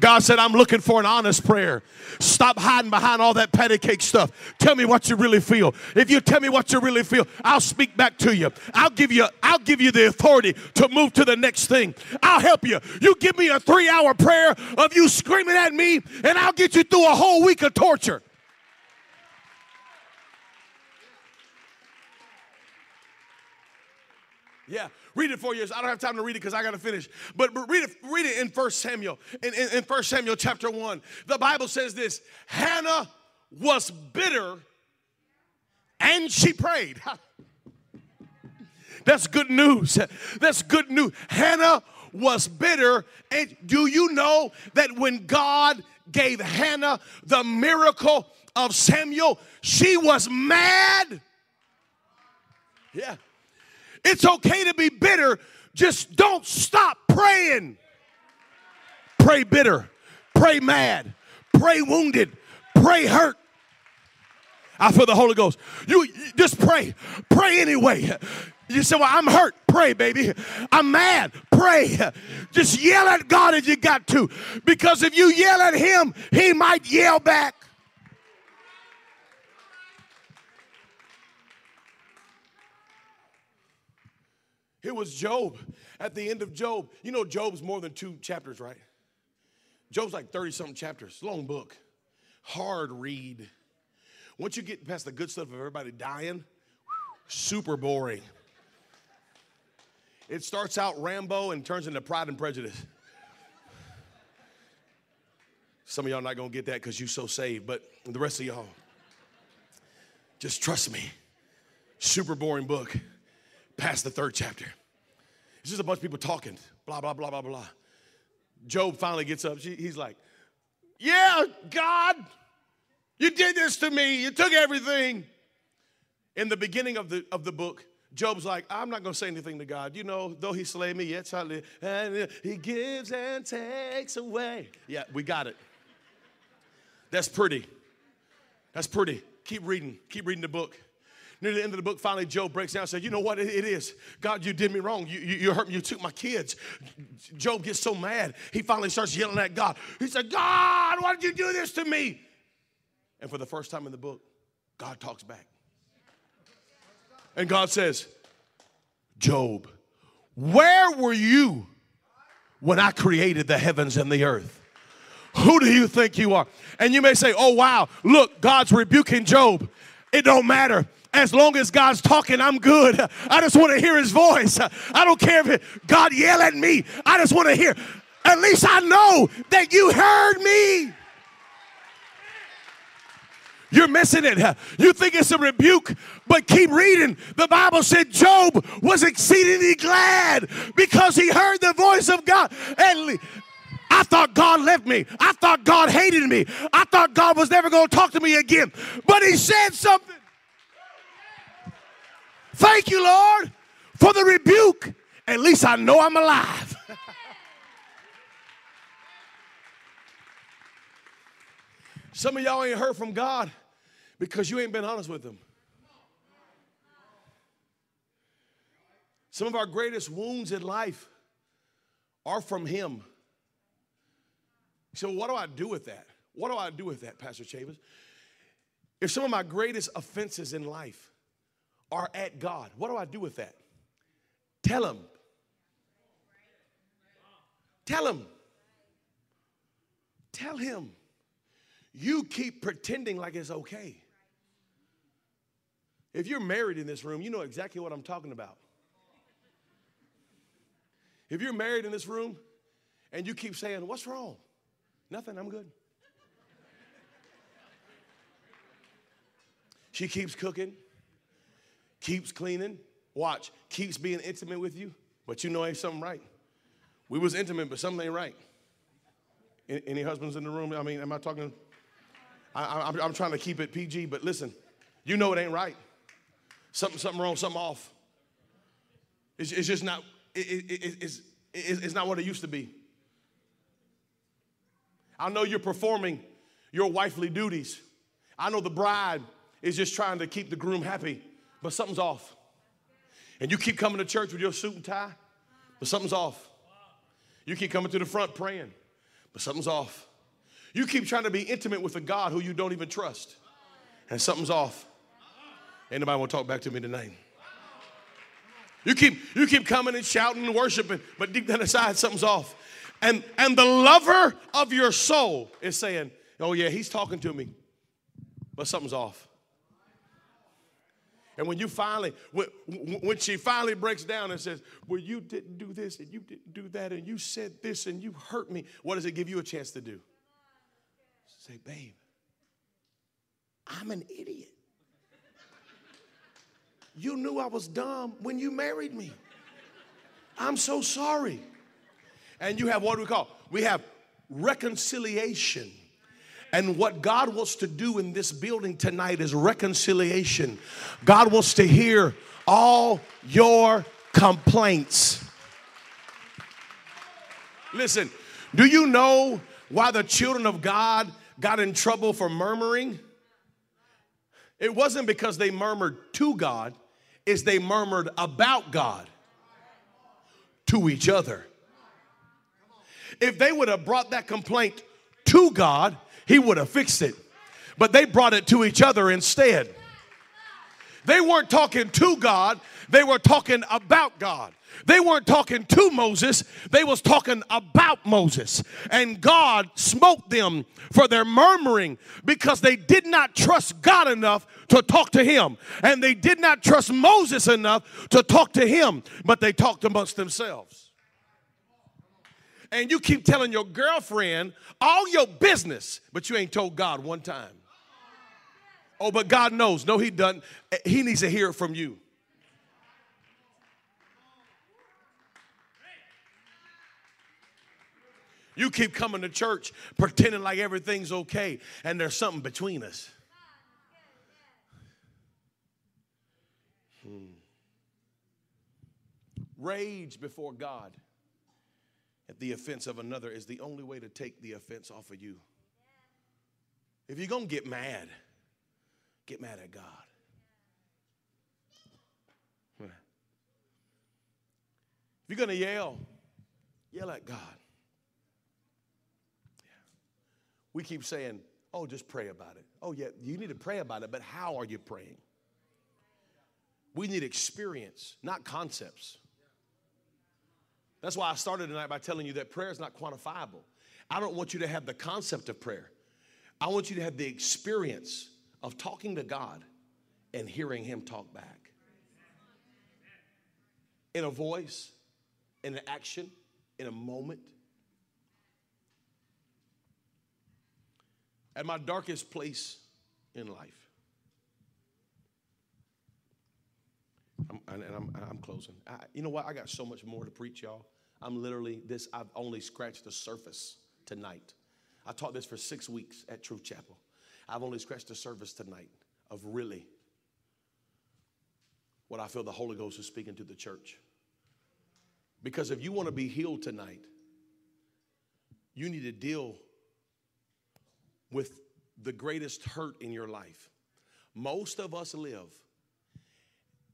A: God said, I'm looking for an honest prayer. Stop hiding behind all that patty cake stuff. Tell me what you really feel. If you tell me what you really feel, I'll speak back to you. I'll give you, I'll give you the authority to move to the next thing. I'll help you. You give me a three-hour prayer of you screaming at me, and I'll get you through a whole week of torture. Yeah, read it for you. I don't have time to read it because I got to finish. But, but, read it, read it in 1 Samuel. In, in, in 1 Samuel chapter 1, the Bible says this Hannah was bitter and she prayed. That's good news. That's good news. Hannah was bitter. And do you know that when God gave Hannah the miracle of Samuel, she was mad? Yeah. It's okay to be bitter, just don't stop praying. Pray bitter, pray mad, pray wounded, pray hurt. I feel the Holy Ghost. You just pray, pray anyway. You say, Well, I'm hurt. Pray, baby. I'm mad. Pray. Just yell at God if you got to. Because if you yell at Him, He might yell back. It was Job at the end of Job. You know, Job's more than two chapters, right? Job's like 30 something chapters, long book, hard read. Once you get past the good stuff of everybody dying, super boring. It starts out Rambo and turns into Pride and Prejudice. Some of y'all not gonna get that because you so saved, but the rest of y'all, just trust me. Super boring book past the third chapter. It's just a bunch of people talking, blah, blah, blah, blah, blah. Job finally gets up. he's like, Yeah, God, you did this to me. You took everything. In the beginning of the, of the book, Job's like, I'm not going to say anything to God. You know, though he slay me, yet shall live. And he gives and takes away. Yeah, we got it. That's pretty. That's pretty. Keep reading. Keep reading the book. Near the end of the book, finally, Job breaks down and says, You know what? it, it is. God, you did me wrong. You, you, you hurt me. You took my kids. Job gets so mad. He finally starts yelling at God. He said, God, why did you do this to me? And for the first time in the book, God talks back. And God says, Job, where were you when I created the heavens and the earth? Who do you think you are? And you may say, Oh, wow, look, God's rebuking Job. It don't matter. As long as God's talking, I'm good. I just want to hear his voice. I don't care if God yell at me. I just want to hear. At least I know that you heard me. You're missing it. You think it's a rebuke, but keep reading. The Bible said Job was exceedingly glad because he heard the voice of God. And I thought God left me. I thought God hated me. I thought God was never going to talk to me again. But He said something. Thank you, Lord, for the rebuke. At least I know I'm alive. Some of y'all ain't heard from God because you ain't been honest with Him. Some of our greatest wounds in life are from Him. So, what do I do with that? What do I do with that, Pastor Chavis? If some of my greatest offenses in life are at God, what do I do with that? Tell Him. Tell Him. Tell Him. You keep pretending like it's okay. If you're married in this room, you know exactly what I'm talking about. If you're married in this room and you keep saying, What's wrong? Nothing, I'm good. She keeps cooking, keeps cleaning, watch, keeps being intimate with you, but you know ain't something right. We was intimate, but something ain't right. Any husbands in the room? I mean, am I talking? I, am trying to keep it PG, but listen, you know it ain't right. Something, something wrong, something off. It's, it's just not, it, it, it's, it's not what it used to be. I know you're performing your wifely duties. I know the bride is just trying to keep the groom happy, but something's off. And you keep coming to church with your suit and tie, but something's off. You keep coming to the front praying, but something's off. You keep trying to be intimate with a God who you don't even trust, and something's off. Anybody want to talk back to me tonight? You keep, you keep coming and shouting and worshiping, but deep down inside, something's off. And, and the lover of your soul is saying, Oh, yeah, he's talking to me, but something's off. And when you finally, when, when she finally breaks down and says, Well, you didn't do this and you didn't do that and you said this and you hurt me, what does it give you a chance to do? Say, Babe, I'm an idiot. You knew I was dumb when you married me. I'm so sorry. And you have what we call, we have reconciliation. And what God wants to do in this building tonight is reconciliation. God wants to hear all your complaints. Listen, do you know why the children of God got in trouble for murmuring? It wasn't because they murmured to God, is they murmured about God to each other. If they would have brought that complaint to God, He would have fixed it. But they brought it to each other instead. They weren't talking to God, they were talking about God. They weren't talking to Moses, they was talking about Moses. And God smote them for their murmuring because they did not trust God enough to talk to him. And they did not trust Moses enough to talk to him, but they talked amongst themselves. And you keep telling your girlfriend all your business, but you ain't told God one time. Oh, but God knows. No, He doesn't. He needs to hear it from you. You keep coming to church pretending like everything's okay and there's something between us. Hmm. Rage before God the offense of another is the only way to take the offense off of you. If you're going to get mad, get mad at God. If you're going to yell, yell at God. We keep saying, oh, just pray about it. Oh, yeah, you need to pray about it, but how are you praying? We need experience, not concepts. That's why I started tonight by telling you that prayer is not quantifiable. I don't want you to have the concept of prayer. I want you to have the experience of talking to God and hearing Him talk back. In a voice, in an action, in a moment. at my darkest place in life. I'm, and I'm, I'm closing. I, you know what? I got so much more to preach, y'all. I'm literally this, I've only scratched the surface tonight. I taught this for six weeks at Truth Chapel. I've only scratched the surface tonight of really what I feel the Holy Ghost is speaking to the church. Because if you want to be healed tonight, you need to deal with the greatest hurt in your life. Most of us live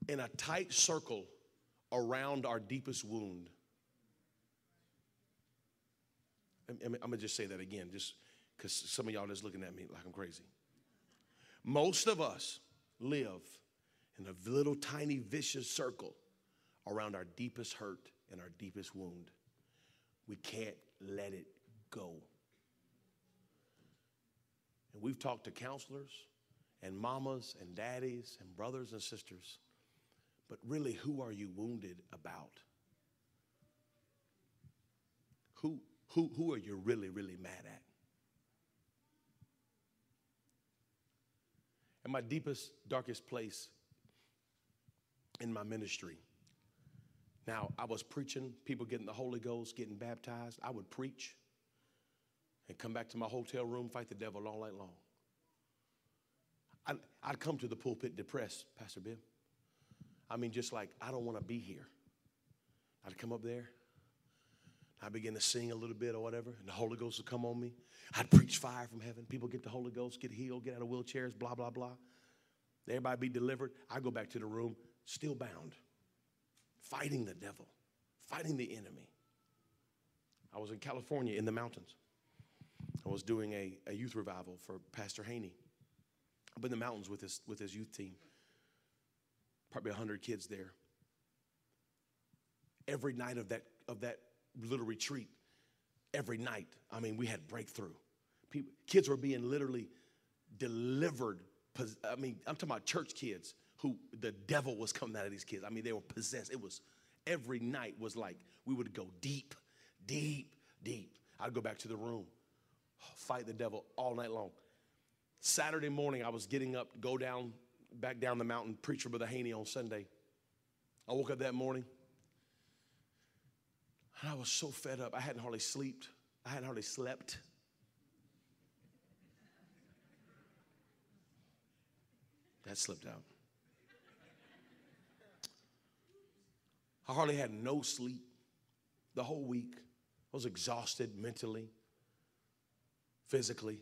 A: in a tight circle around our deepest wound. I'm gonna just say that again, just because some of y'all just looking at me like I'm crazy. Most of us live in a little tiny vicious circle around our deepest hurt and our deepest wound. We can't let it go. And we've talked to counselors and mamas and daddies and brothers and sisters, but really, who are you wounded about? Who, who, who are you really, really mad at? In my deepest, darkest place in my ministry, now I was preaching, people getting the Holy Ghost, getting baptized. I would preach and come back to my hotel room, fight the devil all night long. I'd, I'd come to the pulpit depressed, Pastor Bill. I mean, just like, I don't want to be here. I'd come up there. I begin to sing a little bit or whatever, and the Holy Ghost would come on me. I'd preach fire from heaven. People get the Holy Ghost, get healed, get out of wheelchairs, blah, blah, blah. Everybody be delivered. I go back to the room, still bound, fighting the devil, fighting the enemy. I was in California in the mountains. I was doing a, a youth revival for Pastor Haney up in the mountains with his, with his youth team. Probably 100 kids there. Every night of that, of that little retreat, every night, I mean, we had breakthrough. People, kids were being literally delivered. I mean, I'm talking about church kids who the devil was coming out of these kids. I mean, they were possessed. It was every night was like we would go deep, deep, deep. I'd go back to the room fight the devil all night long. Saturday morning, I was getting up, go down, back down the mountain, preach for Brother Haney on Sunday. I woke up that morning, and I was so fed up. I hadn't hardly slept. I hadn't hardly slept. That slipped out. I hardly had no sleep the whole week. I was exhausted mentally physically.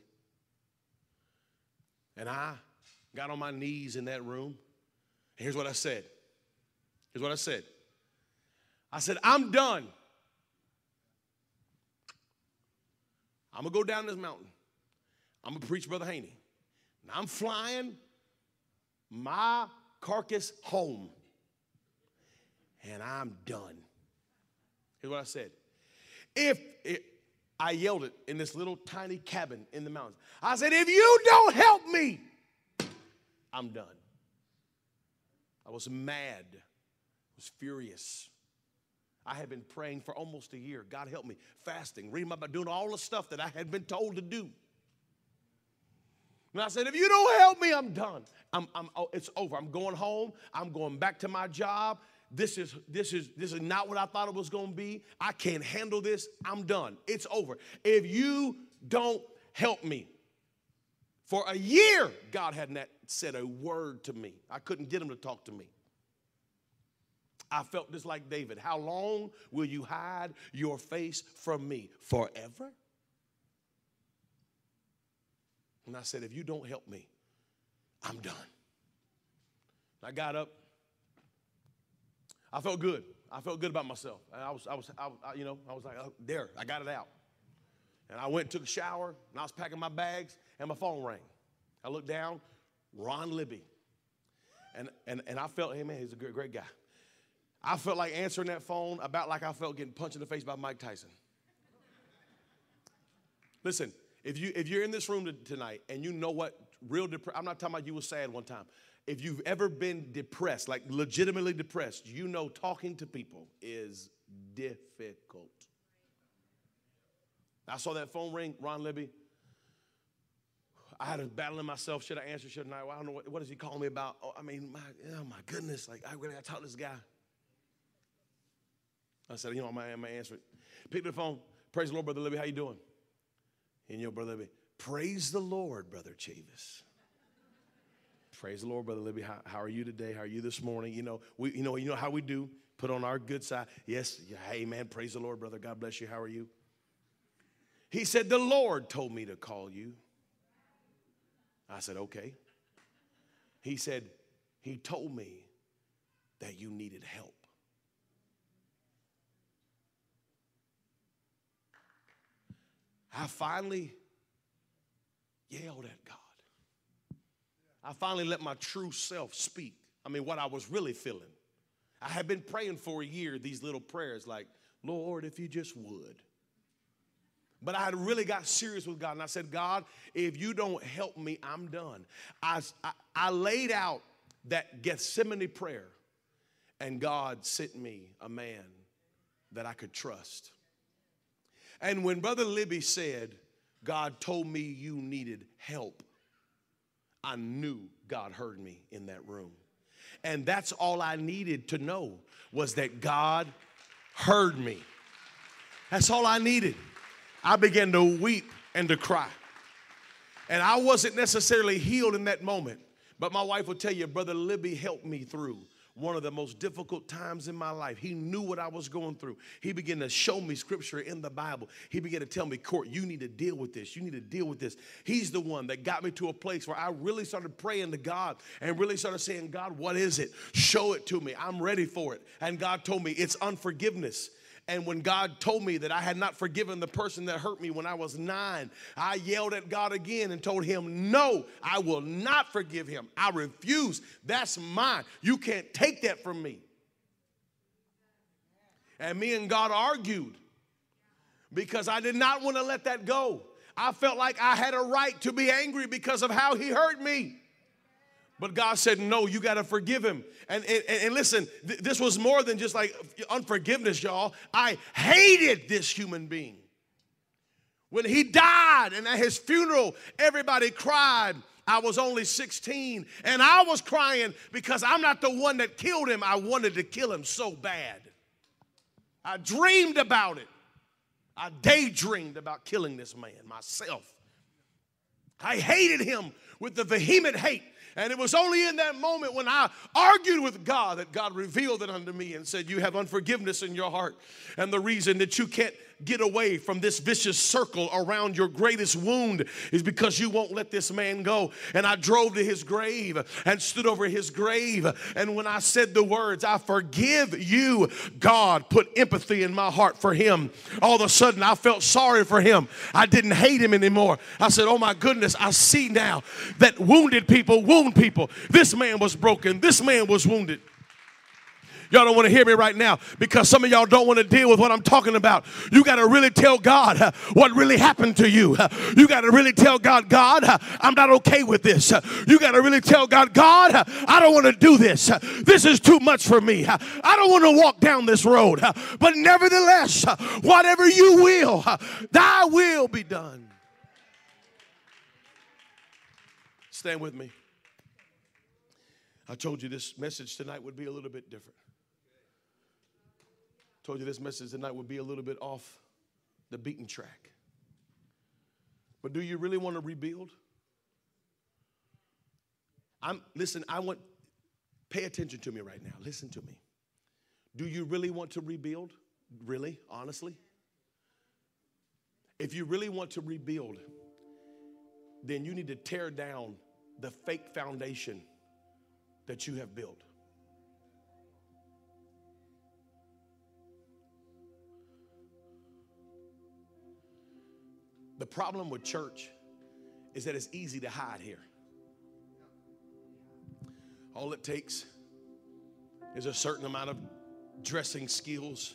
A: And I got on my knees in that room. Here's what I said. Here's what I said. I said, I'm done. I'm gonna go down this mountain. I'm gonna preach Brother Haney. And I'm flying my carcass home. And I'm done. Here's what I said. If it, I yelled it in this little tiny cabin in the mountains. I said, if you don't help me, I'm done. I was mad, I was furious. I had been praying for almost a year. God help me, fasting, reading my Bible, doing all the stuff that I had been told to do. And I said, if you don't help me, I'm done. I'm, I'm, oh, it's over. I'm going home. I'm going back to my job this is this is this is not what I thought it was going to be. I can't handle this. I'm done. It's over. If you don't help me. For a year, God hadn't said a word to me. I couldn't get him to talk to me. I felt just like David. How long will you hide your face from me? Forever? And I said, if you don't help me, I'm done. I got up, I felt good. I felt good about myself. I was, I was, I, you know, I was like, oh, there, I got it out. And I went and took a shower, and I was packing my bags, and my phone rang. I looked down, Ron Libby. And, and, and I felt, hey man, he's a great, great guy. I felt like answering that phone about like I felt getting punched in the face by Mike Tyson. Listen, if, you, if you're in this room tonight and you know what real depression, I'm not talking about you were sad one time if you've ever been depressed, like legitimately depressed, you know talking to people is difficult. I saw that phone ring, Ron Libby. I had a battle in myself. Should I answer? Should I? Well, I don't know. What, is he calling me about? Oh, I mean, my, oh my goodness. Like, I really got to talk to this guy. I said, you know, I'm going to answer it. Pick the phone. Praise the Lord, Brother Libby. How you doing? And your brother Libby, praise the Lord, Brother Chavis. Praise the Lord, Brother Libby. How, how, are you today? How are you this morning? You know, we, you know, you know how we do. Put on our good side. Yes, yeah, amen. Praise the Lord, brother. God bless you. How are you? He said, The Lord told me to call you. I said, Okay. He said, He told me that you needed help. I finally yelled at God. I finally let my true self speak. I mean, what I was really feeling. I had been praying for a year these little prayers like, Lord, if you just would. But I had really got serious with God and I said, God, if you don't help me, I'm done. I, I, I laid out that Gethsemane prayer and God sent me a man that I could trust. And when Brother Libby said, God told me you needed help, I knew God heard me in that room. And that's all I needed to know was that God heard me. That's all I needed. I began to weep and to cry. And I wasn't necessarily healed in that moment, but my wife will tell you, Brother Libby helped me through one of the most difficult times in my life. He knew what I was going through. He began to show me scripture in the Bible. He began to tell me, Court, you need to deal with this. You need to deal with this. He's the one that got me to a place where I really started praying to God and really started saying, God, what is it? Show it to me. I'm ready for it. And God told me it's unforgiveness. And when God told me that I had not forgiven the person that hurt me when I was nine, I yelled at God again and told him, No, I will not forgive him. I refuse. That's mine. You can't take that from me. And me and God argued because I did not want to let that go. I felt like I had a right to be angry because of how he hurt me. But God said, No, you got to forgive him. And, and, and listen, th- this was more than just like unforgiveness, y'all. I hated this human being. When he died and at his funeral, everybody cried. I was only 16 and I was crying because I'm not the one that killed him. I wanted to kill him so bad. I dreamed about it. I daydreamed about killing this man myself. I hated him with the vehement hate and it was only in that moment when I argued with God that God revealed it unto me and said, You have unforgiveness in your heart. And the reason that you can't get away from this vicious circle around your greatest wound is because you won't let this man go. And I drove to his grave and stood over his grave. And when I said the words, I forgive you, God put empathy in my heart for him. All of a sudden, I felt sorry for him. I didn't hate him anymore. I said, Oh my goodness, I see now that wounded people wound people. This man was broken, this man was wounded. Y'all don't want to hear me right now because some of y'all don't want to deal with what I'm talking about. You got to really tell God uh, what really happened to you. Uh, you got to really tell God, God, uh, I'm not okay with this. Uh, you got to really tell God, God, uh, I don't want to do this. Uh, this is too much for me. I don't want to walk down this road. But nevertheless, whatever you will, thy will be done. Stand with me. I told you this message tonight would be a little bit different. Told you this message tonight would be a little bit off the beaten track. But do you really want to rebuild? I'm listen, I want pay attention to me right now. Listen to me. Do you really want to rebuild? Really? Honestly? If you really want to rebuild, then you need to tear down the fake foundation that you have built. The problem with church is that it's easy to hide here. All it takes is a certain amount of dressing skills.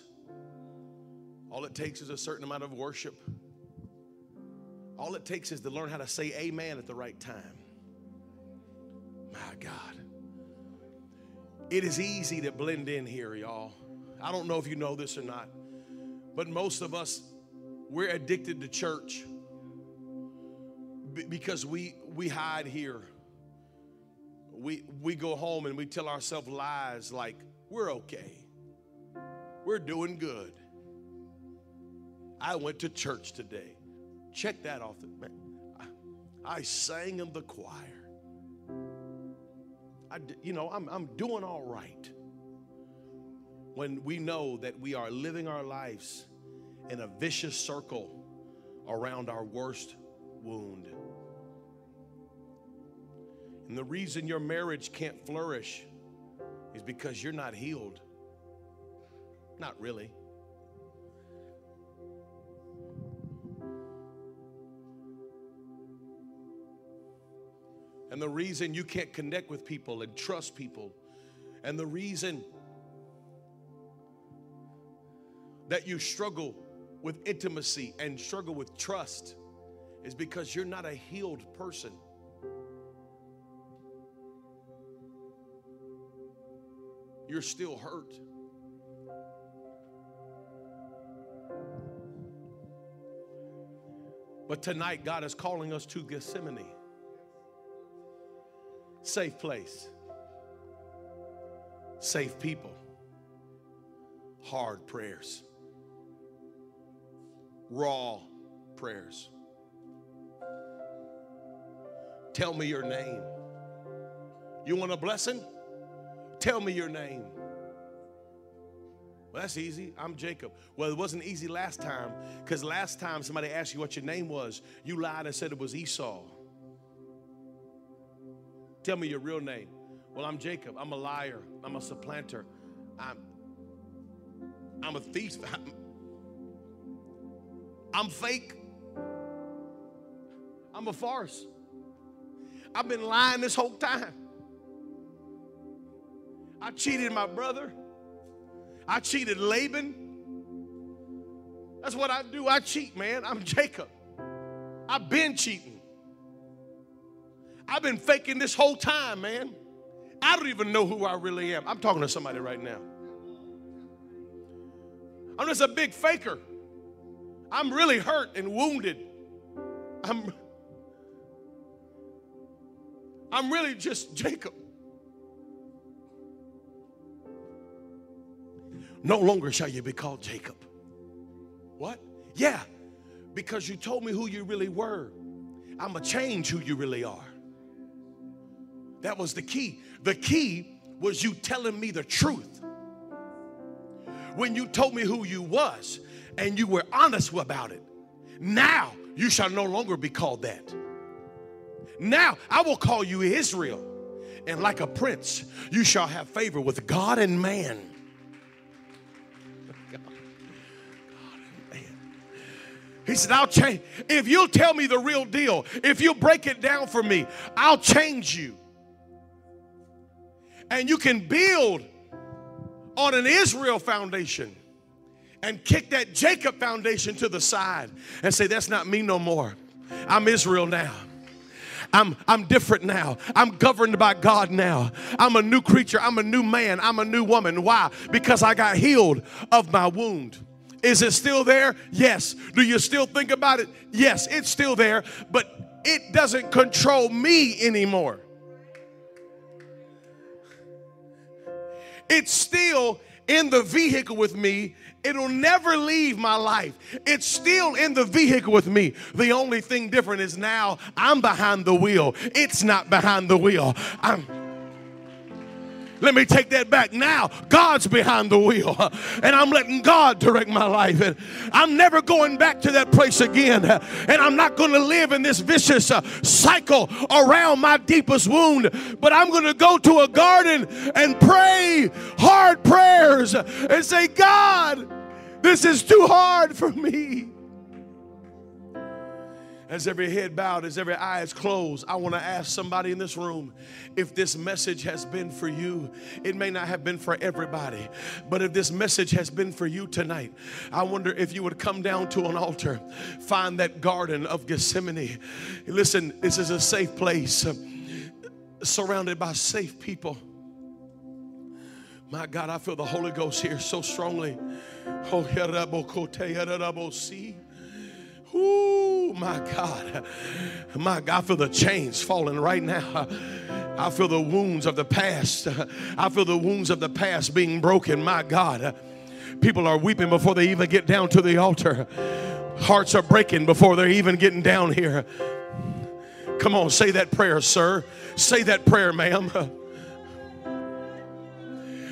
A: All it takes is a certain amount of worship. All it takes is to learn how to say amen at the right time. My God. It is easy to blend in here, y'all. I don't know if you know this or not, but most of us, we're addicted to church because we we hide here. We we go home and we tell ourselves lies like we're okay. We're doing good. I went to church today. Check that off the. I, I sang in the choir. I, you know, I'm, I'm doing all right. When we know that we are living our lives in a vicious circle around our worst wound. And the reason your marriage can't flourish is because you're not healed. Not really. And the reason you can't connect with people and trust people, and the reason that you struggle with intimacy and struggle with trust is because you're not a healed person. You're still hurt. But tonight, God is calling us to Gethsemane safe place, safe people, hard prayers, raw prayers. Tell me your name. You want a blessing? Tell me your name. Well, that's easy. I'm Jacob. Well, it wasn't easy last time because last time somebody asked you what your name was, you lied and said it was Esau. Tell me your real name. Well, I'm Jacob. I'm a liar. I'm a supplanter. I'm, I'm a thief. I'm, I'm fake. I'm a farce. I've been lying this whole time. I cheated my brother. I cheated Laban. That's what I do. I cheat, man. I'm Jacob. I've been cheating. I've been faking this whole time, man. I don't even know who I really am. I'm talking to somebody right now. I'm just a big faker. I'm really hurt and wounded. I'm I'm really just Jacob. No longer shall you be called Jacob. What? Yeah, because you told me who you really were. I'm going to change who you really are. That was the key. The key was you telling me the truth. When you told me who you was and you were honest about it. Now you shall no longer be called that. Now I will call you Israel. And like a prince, you shall have favor with God and man. He said, I'll change. If you'll tell me the real deal, if you break it down for me, I'll change you and you can build on an Israel foundation and kick that Jacob foundation to the side and say, That's not me no more. I'm Israel now. I'm, I'm different now. I'm governed by God now. I'm a new creature. I'm a new man. I'm a new woman. Why? Because I got healed of my wound. Is it still there? Yes. Do you still think about it? Yes, it's still there, but it doesn't control me anymore. It's still in the vehicle with me. It'll never leave my life. It's still in the vehicle with me. The only thing different is now I'm behind the wheel. It's not behind the wheel. I'm let me take that back. Now, God's behind the wheel, and I'm letting God direct my life. And I'm never going back to that place again. And I'm not going to live in this vicious uh, cycle around my deepest wound, but I'm going to go to a garden and pray hard prayers and say, God, this is too hard for me as every head bowed, as every eye is closed, I want to ask somebody in this room if this message has been for you. It may not have been for everybody, but if this message has been for you tonight, I wonder if you would come down to an altar, find that garden of Gethsemane. Listen, this is a safe place, surrounded by safe people. My God, I feel the Holy Ghost here so strongly. Oh, Ooh, my God. My God, I feel the chains falling right now. I feel the wounds of the past. I feel the wounds of the past being broken. My God. People are weeping before they even get down to the altar. Hearts are breaking before they're even getting down here. Come on, say that prayer, sir. Say that prayer, ma'am.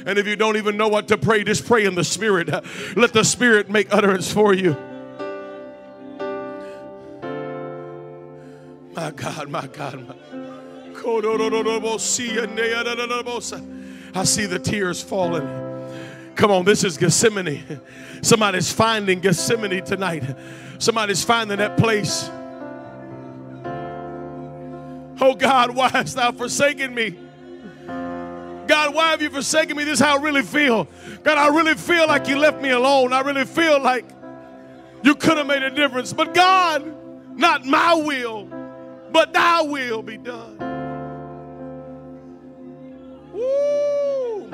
A: And if you don't even know what to pray, just pray in the Spirit. Let the Spirit make utterance for you. My God, my God. My. I see the tears falling. Come on, this is Gethsemane. Somebody's finding Gethsemane tonight. Somebody's finding that place. Oh God, why hast thou forsaken me? God, why have you forsaken me? This is how I really feel. God, I really feel like you left me alone. I really feel like you could have made a difference. But God, not my will, but thy will be done. Woo!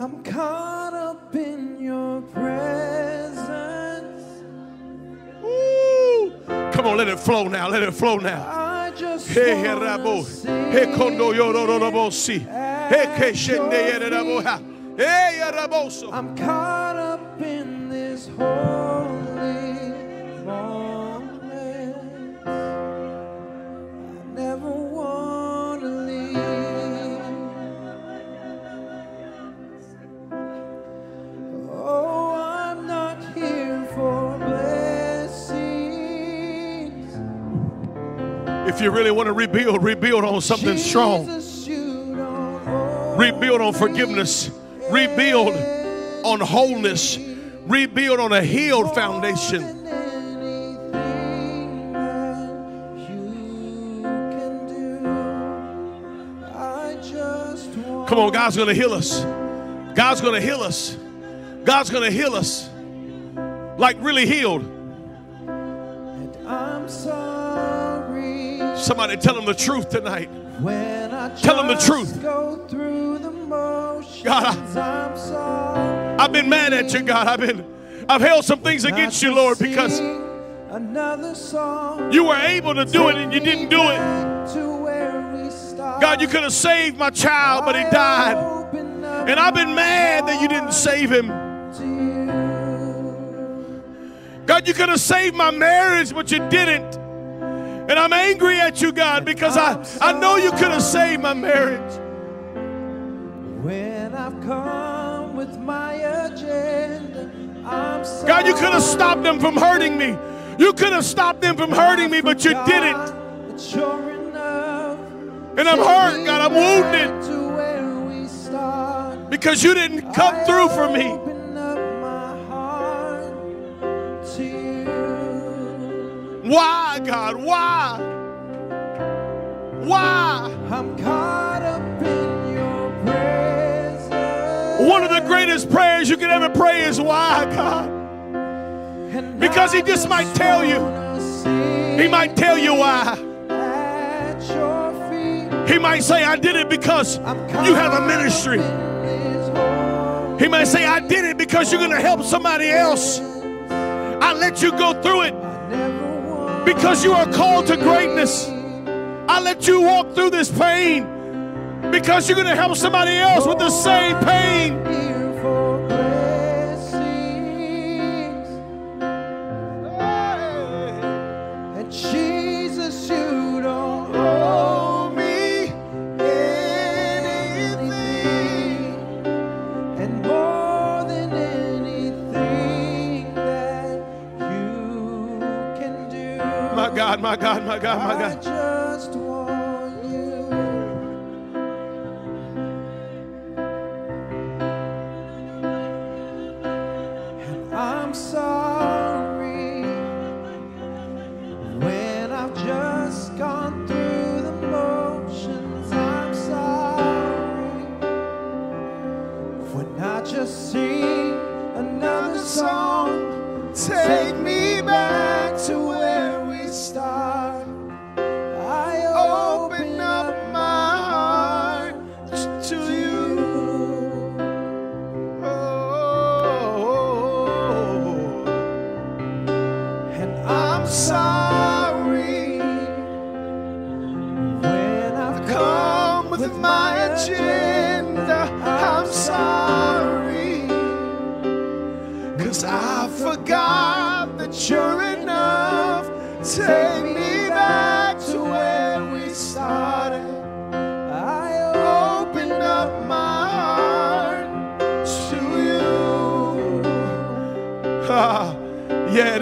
B: I'm caught up in your presence.
A: Come on, let it flow now. Let it flow now.
B: I just
A: Hey, rabo. Hey, kondo yoro ro ro bo si. Hey, ke shende
B: at
A: yere
B: your
A: rabo ha. Hey, ya rabo so.
B: I'm caught up in this holy
A: If you really want to rebuild, rebuild on something strong. Rebuild on forgiveness. Rebuild on wholeness. Rebuild on a healed foundation.
B: anything that you can do. I just want
A: Come on, God's going to heal us. God's going to heal us. God's going to heal us. Like really healed.
B: and I'm sorry
A: Somebody tell him the truth tonight. Tell 'em the truth.
B: The motions.
A: God, I-. I've been mad at you, God. I've been I've held some things against you, Lord, because
B: another song.
A: you were able to do it and you didn't do it.
B: To where we.
A: God, you could have saved my child, but he died. And I've been mad that you didn't save him. God, you could have saved my marriage, but you didn't. And I'm angry at you, God, because I, I know you could have saved my marriage.
B: When I've come with my agenda, I'm sorry.
A: God, you could have stopped them from hurting me. You could have stopped them from hurting me, but you didn't.
B: But sure enough,
A: And I'm hurt, God. I'm wounded
B: to where we start.
A: because you didn't come through for me. Why, God? Why? Why?
B: I'm caught up in your presence.
A: One of the greatest prayers you can ever pray is why, God? Because he just might tell you. He might tell you why.
B: at your feet.
A: He might say, I did it because you have a ministry.
B: In this whole
A: He might say, I did it because you're going to help somebody else. I let you go through it because you are called to greatness. I let you walk through this pain because you're going to help somebody else with the same pain. My God, my God, my God.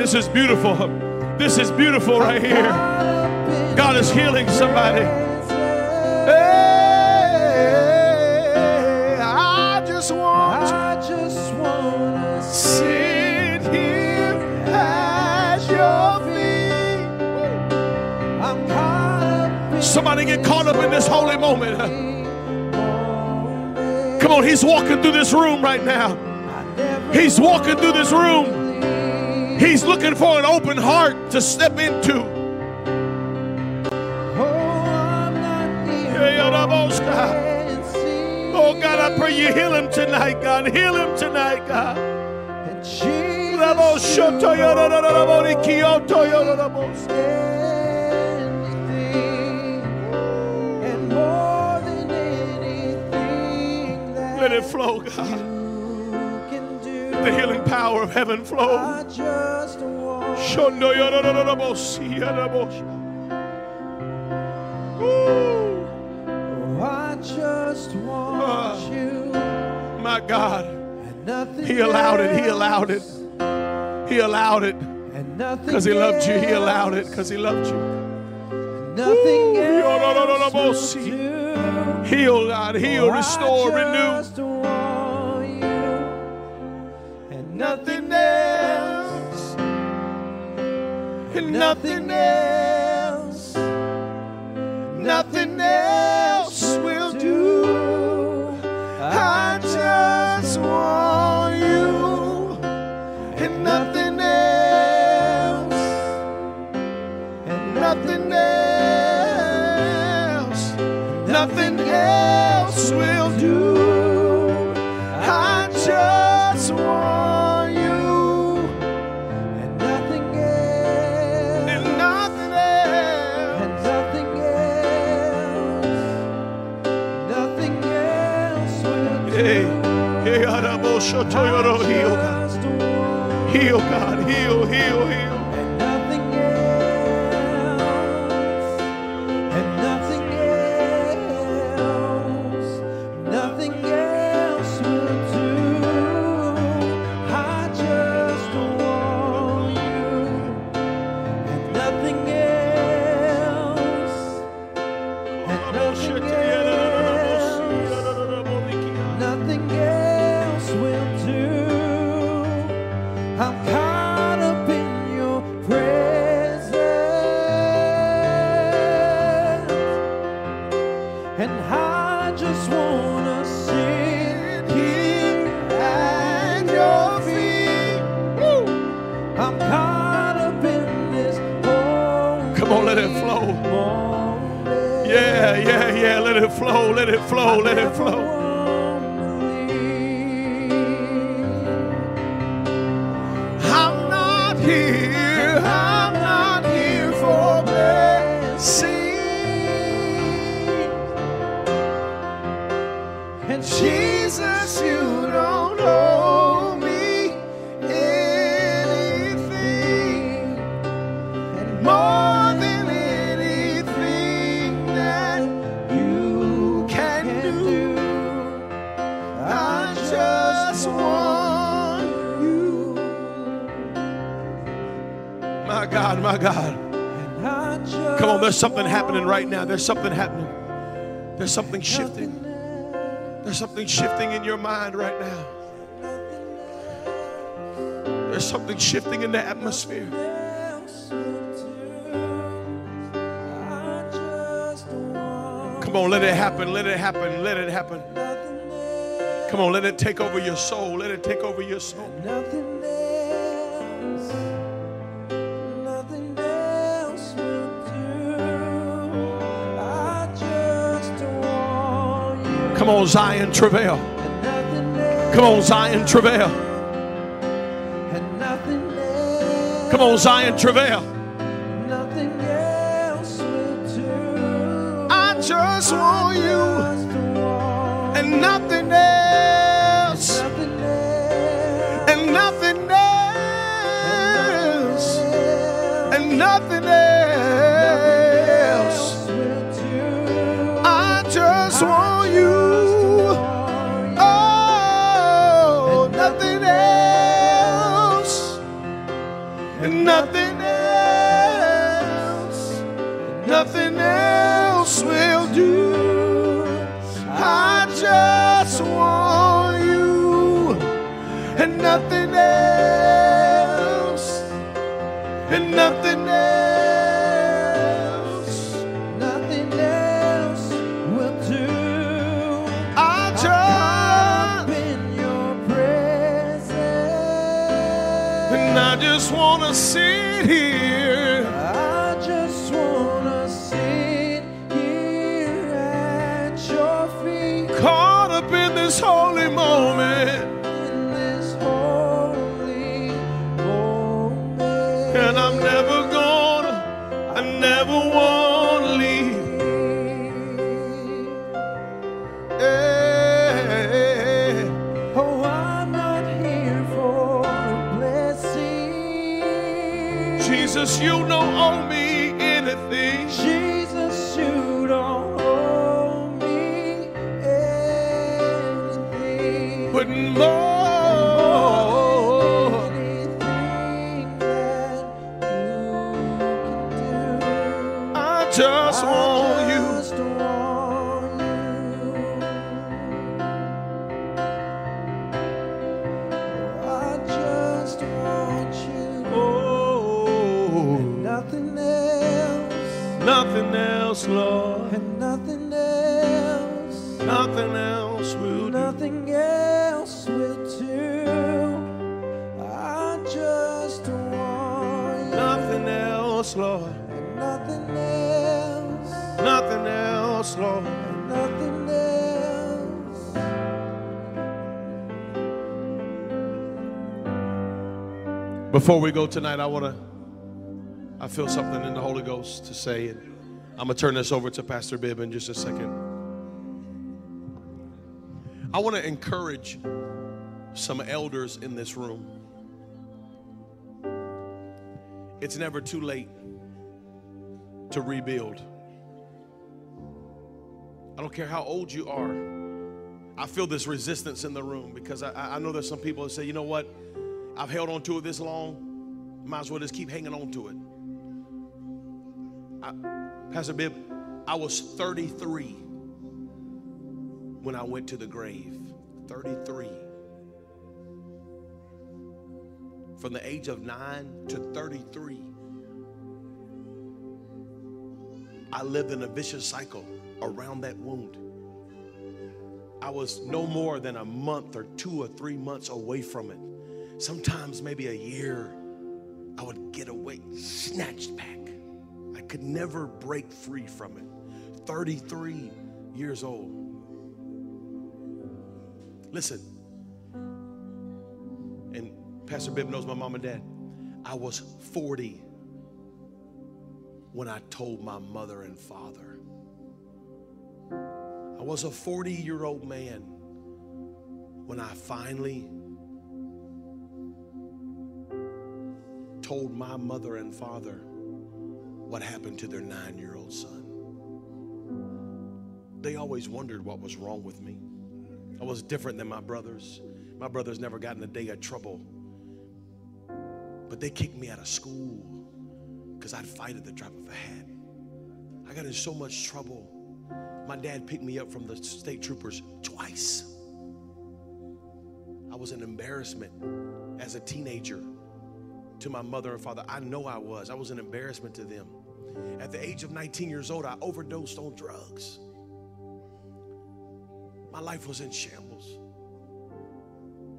B: This is beautiful. This is beautiful right here. God is healing somebody. Hey, I just want
A: I just wanna
B: sit here at your feet.
A: I'm caught up in
B: Somebody get caught up in this holy moment. Come on, he's walking through this room right now. He's walking through this room. He's looking for an open heart to step into.
A: Oh, I'm not oh, the
B: Hey, Oh God, I pray you heal him tonight, God. Heal him tonight, God. Let it flow, God.
A: you can do.
B: The healing power of heaven flow.
A: I just want.
B: Ooh,
A: I just
B: Ah.
A: you
B: my God. He allowed it. He allowed it. He allowed it
A: and nothing
B: because he loved you. He allowed it because he loved you.
A: nothing
B: Ooh,
A: else
B: bo,
A: will
B: si.
A: do.
B: Heal, God. Heal,
A: Oh,
B: restore, renew. Nothing else. And nothing else. Nothing else will heal God. Heal heal, heal, right now. There's something happening. There's something shifting. There's something shifting in your mind right now. There's something shifting in the atmosphere. Come on, let it happen. Let it happen. Let it happen. Come on, let it take over your soul. Let it take over your soul. Come on, Zion, travail. Come on, Zion, travail. Come on, Zion, travail.
A: And nothing else.
B: Nothing else will do.
A: I just.
B: Up in your presence.
A: And I just want to sit here Before we go tonight, I want to, I feel something in the Holy Ghost to say. And I'm going to turn this over to Pastor Bibb in just a second. I want to encourage some elders in this room. It's never too late to rebuild. I don't care how old you are. I feel this resistance in the room because I, I know there's some people that say, you know what? I've held on to it this long. Might as well just keep hanging on to it. I, Pastor Bibb, I was 33 when I went to the grave. 33. From the age of 9 to 33. I lived in a vicious cycle around that wound. I was no more than a month or two or three months away from it. Sometimes maybe a year, I would get away, snatched back. I could never break free from it. 33 years old. Listen, and Pastor Bibb knows my mom and dad. I was 40 when I told my mother and father. I was a 40 year old man when I finally told my mother and father what happened to their nine year old son. They always wondered what was wrong with me. I was different than my brothers. My brothers never got in a day of trouble. But they kicked me out of school because I'd fight at the drop of a hat. I got in so much trouble. My dad picked me up from the state troopers twice. I was an embarrassment as a teenager to my mother and father. I know I was. I was an embarrassment to them. At the age of 19 years old, I overdosed on drugs. My life was in shambles.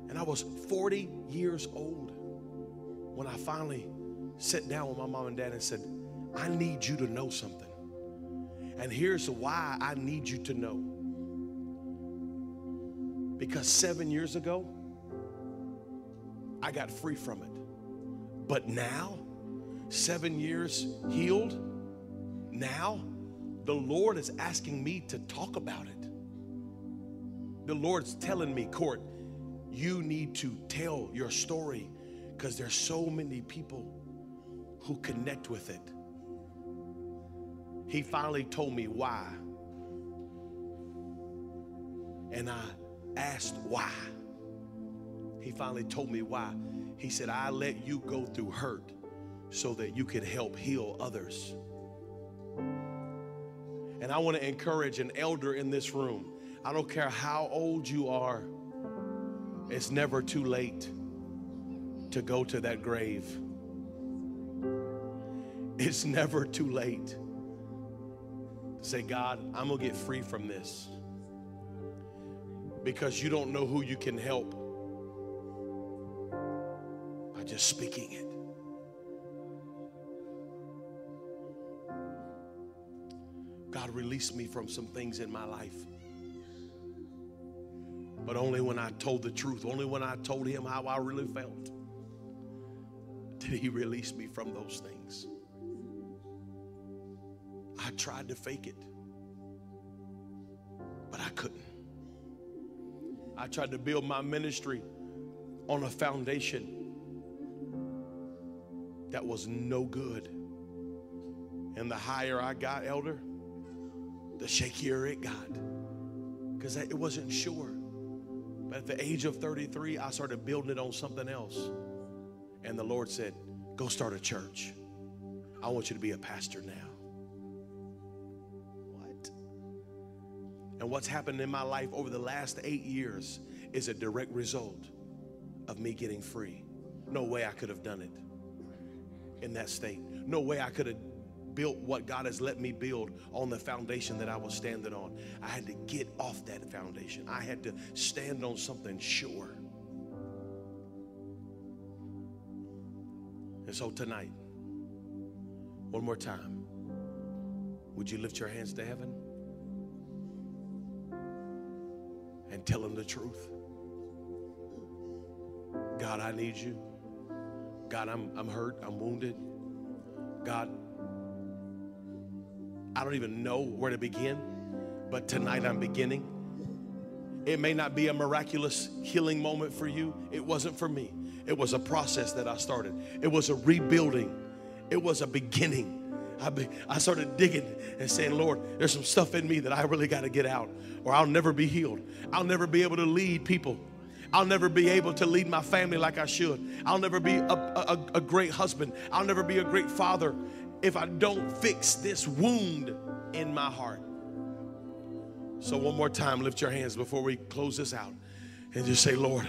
A: And I was 40 years old when I finally sat down with my mom and dad and said, I need you to know something. And here's why I need you to know. Because seven years ago, I got free from it. But now, seven years healed, now the Lord is asking me to talk about it. the Lord's telling me, Court, you need to tell your story because there's so many people who connect with it. He finally told me why. And I asked why. He finally told me why. He said, I let you go through hurt so that you could help heal others. And I want to encourage an elder in this room. I don't care how old you are, it's never too late to go to that grave. It's never too late to say, God, I'm going to get free from this. Because you don't know who you can help by just speaking it. God released me from some things in my life. But only when I told the truth, only when I told him how I really felt, did he release me from those things. I tried to fake it, but I couldn't. I tried to build my ministry on a foundation that was no good. And the higher I got, elder, the shakier it got because it wasn't sure. But at the age of 33, I started building it on something else. And the Lord said, Go start a church. I want you to be a pastor now. What? And what's happened in my life over the last eight years is a direct result of me getting free. No way I could have done it in that state. No way I could have built what God has let me build on the foundation that I was standing on. I had to get off that foundation. I had to stand on something sure. And so tonight, one more time, would you lift your hands to heaven and tell him the truth? God, I need you. God, I'm, I'm hurt. I'm wounded. God, I don't even know where to begin, but tonight I'm beginning. It may not be a miraculous healing moment for you. It wasn't for me. It was a process that I started. It was a rebuilding. It was a beginning. I, be, I started digging and saying, Lord, there's some stuff in me that I really got to get out, or I'll never be healed. I'll never be able to lead people. I'll never be able to lead my family like I should. I'll never be a, a, a great husband. I'll never be a great father if I don't fix this wound in my heart. So, one more time, lift your hands before we close this out and just say, Lord,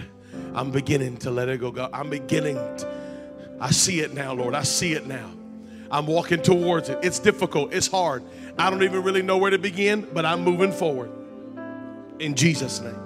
A: I'm beginning to let it go. God, I'm beginning. To, I see it now, Lord. I see it now. I'm walking towards it. It's difficult, it's hard. I don't even really know where to begin, but I'm moving forward. In Jesus' name.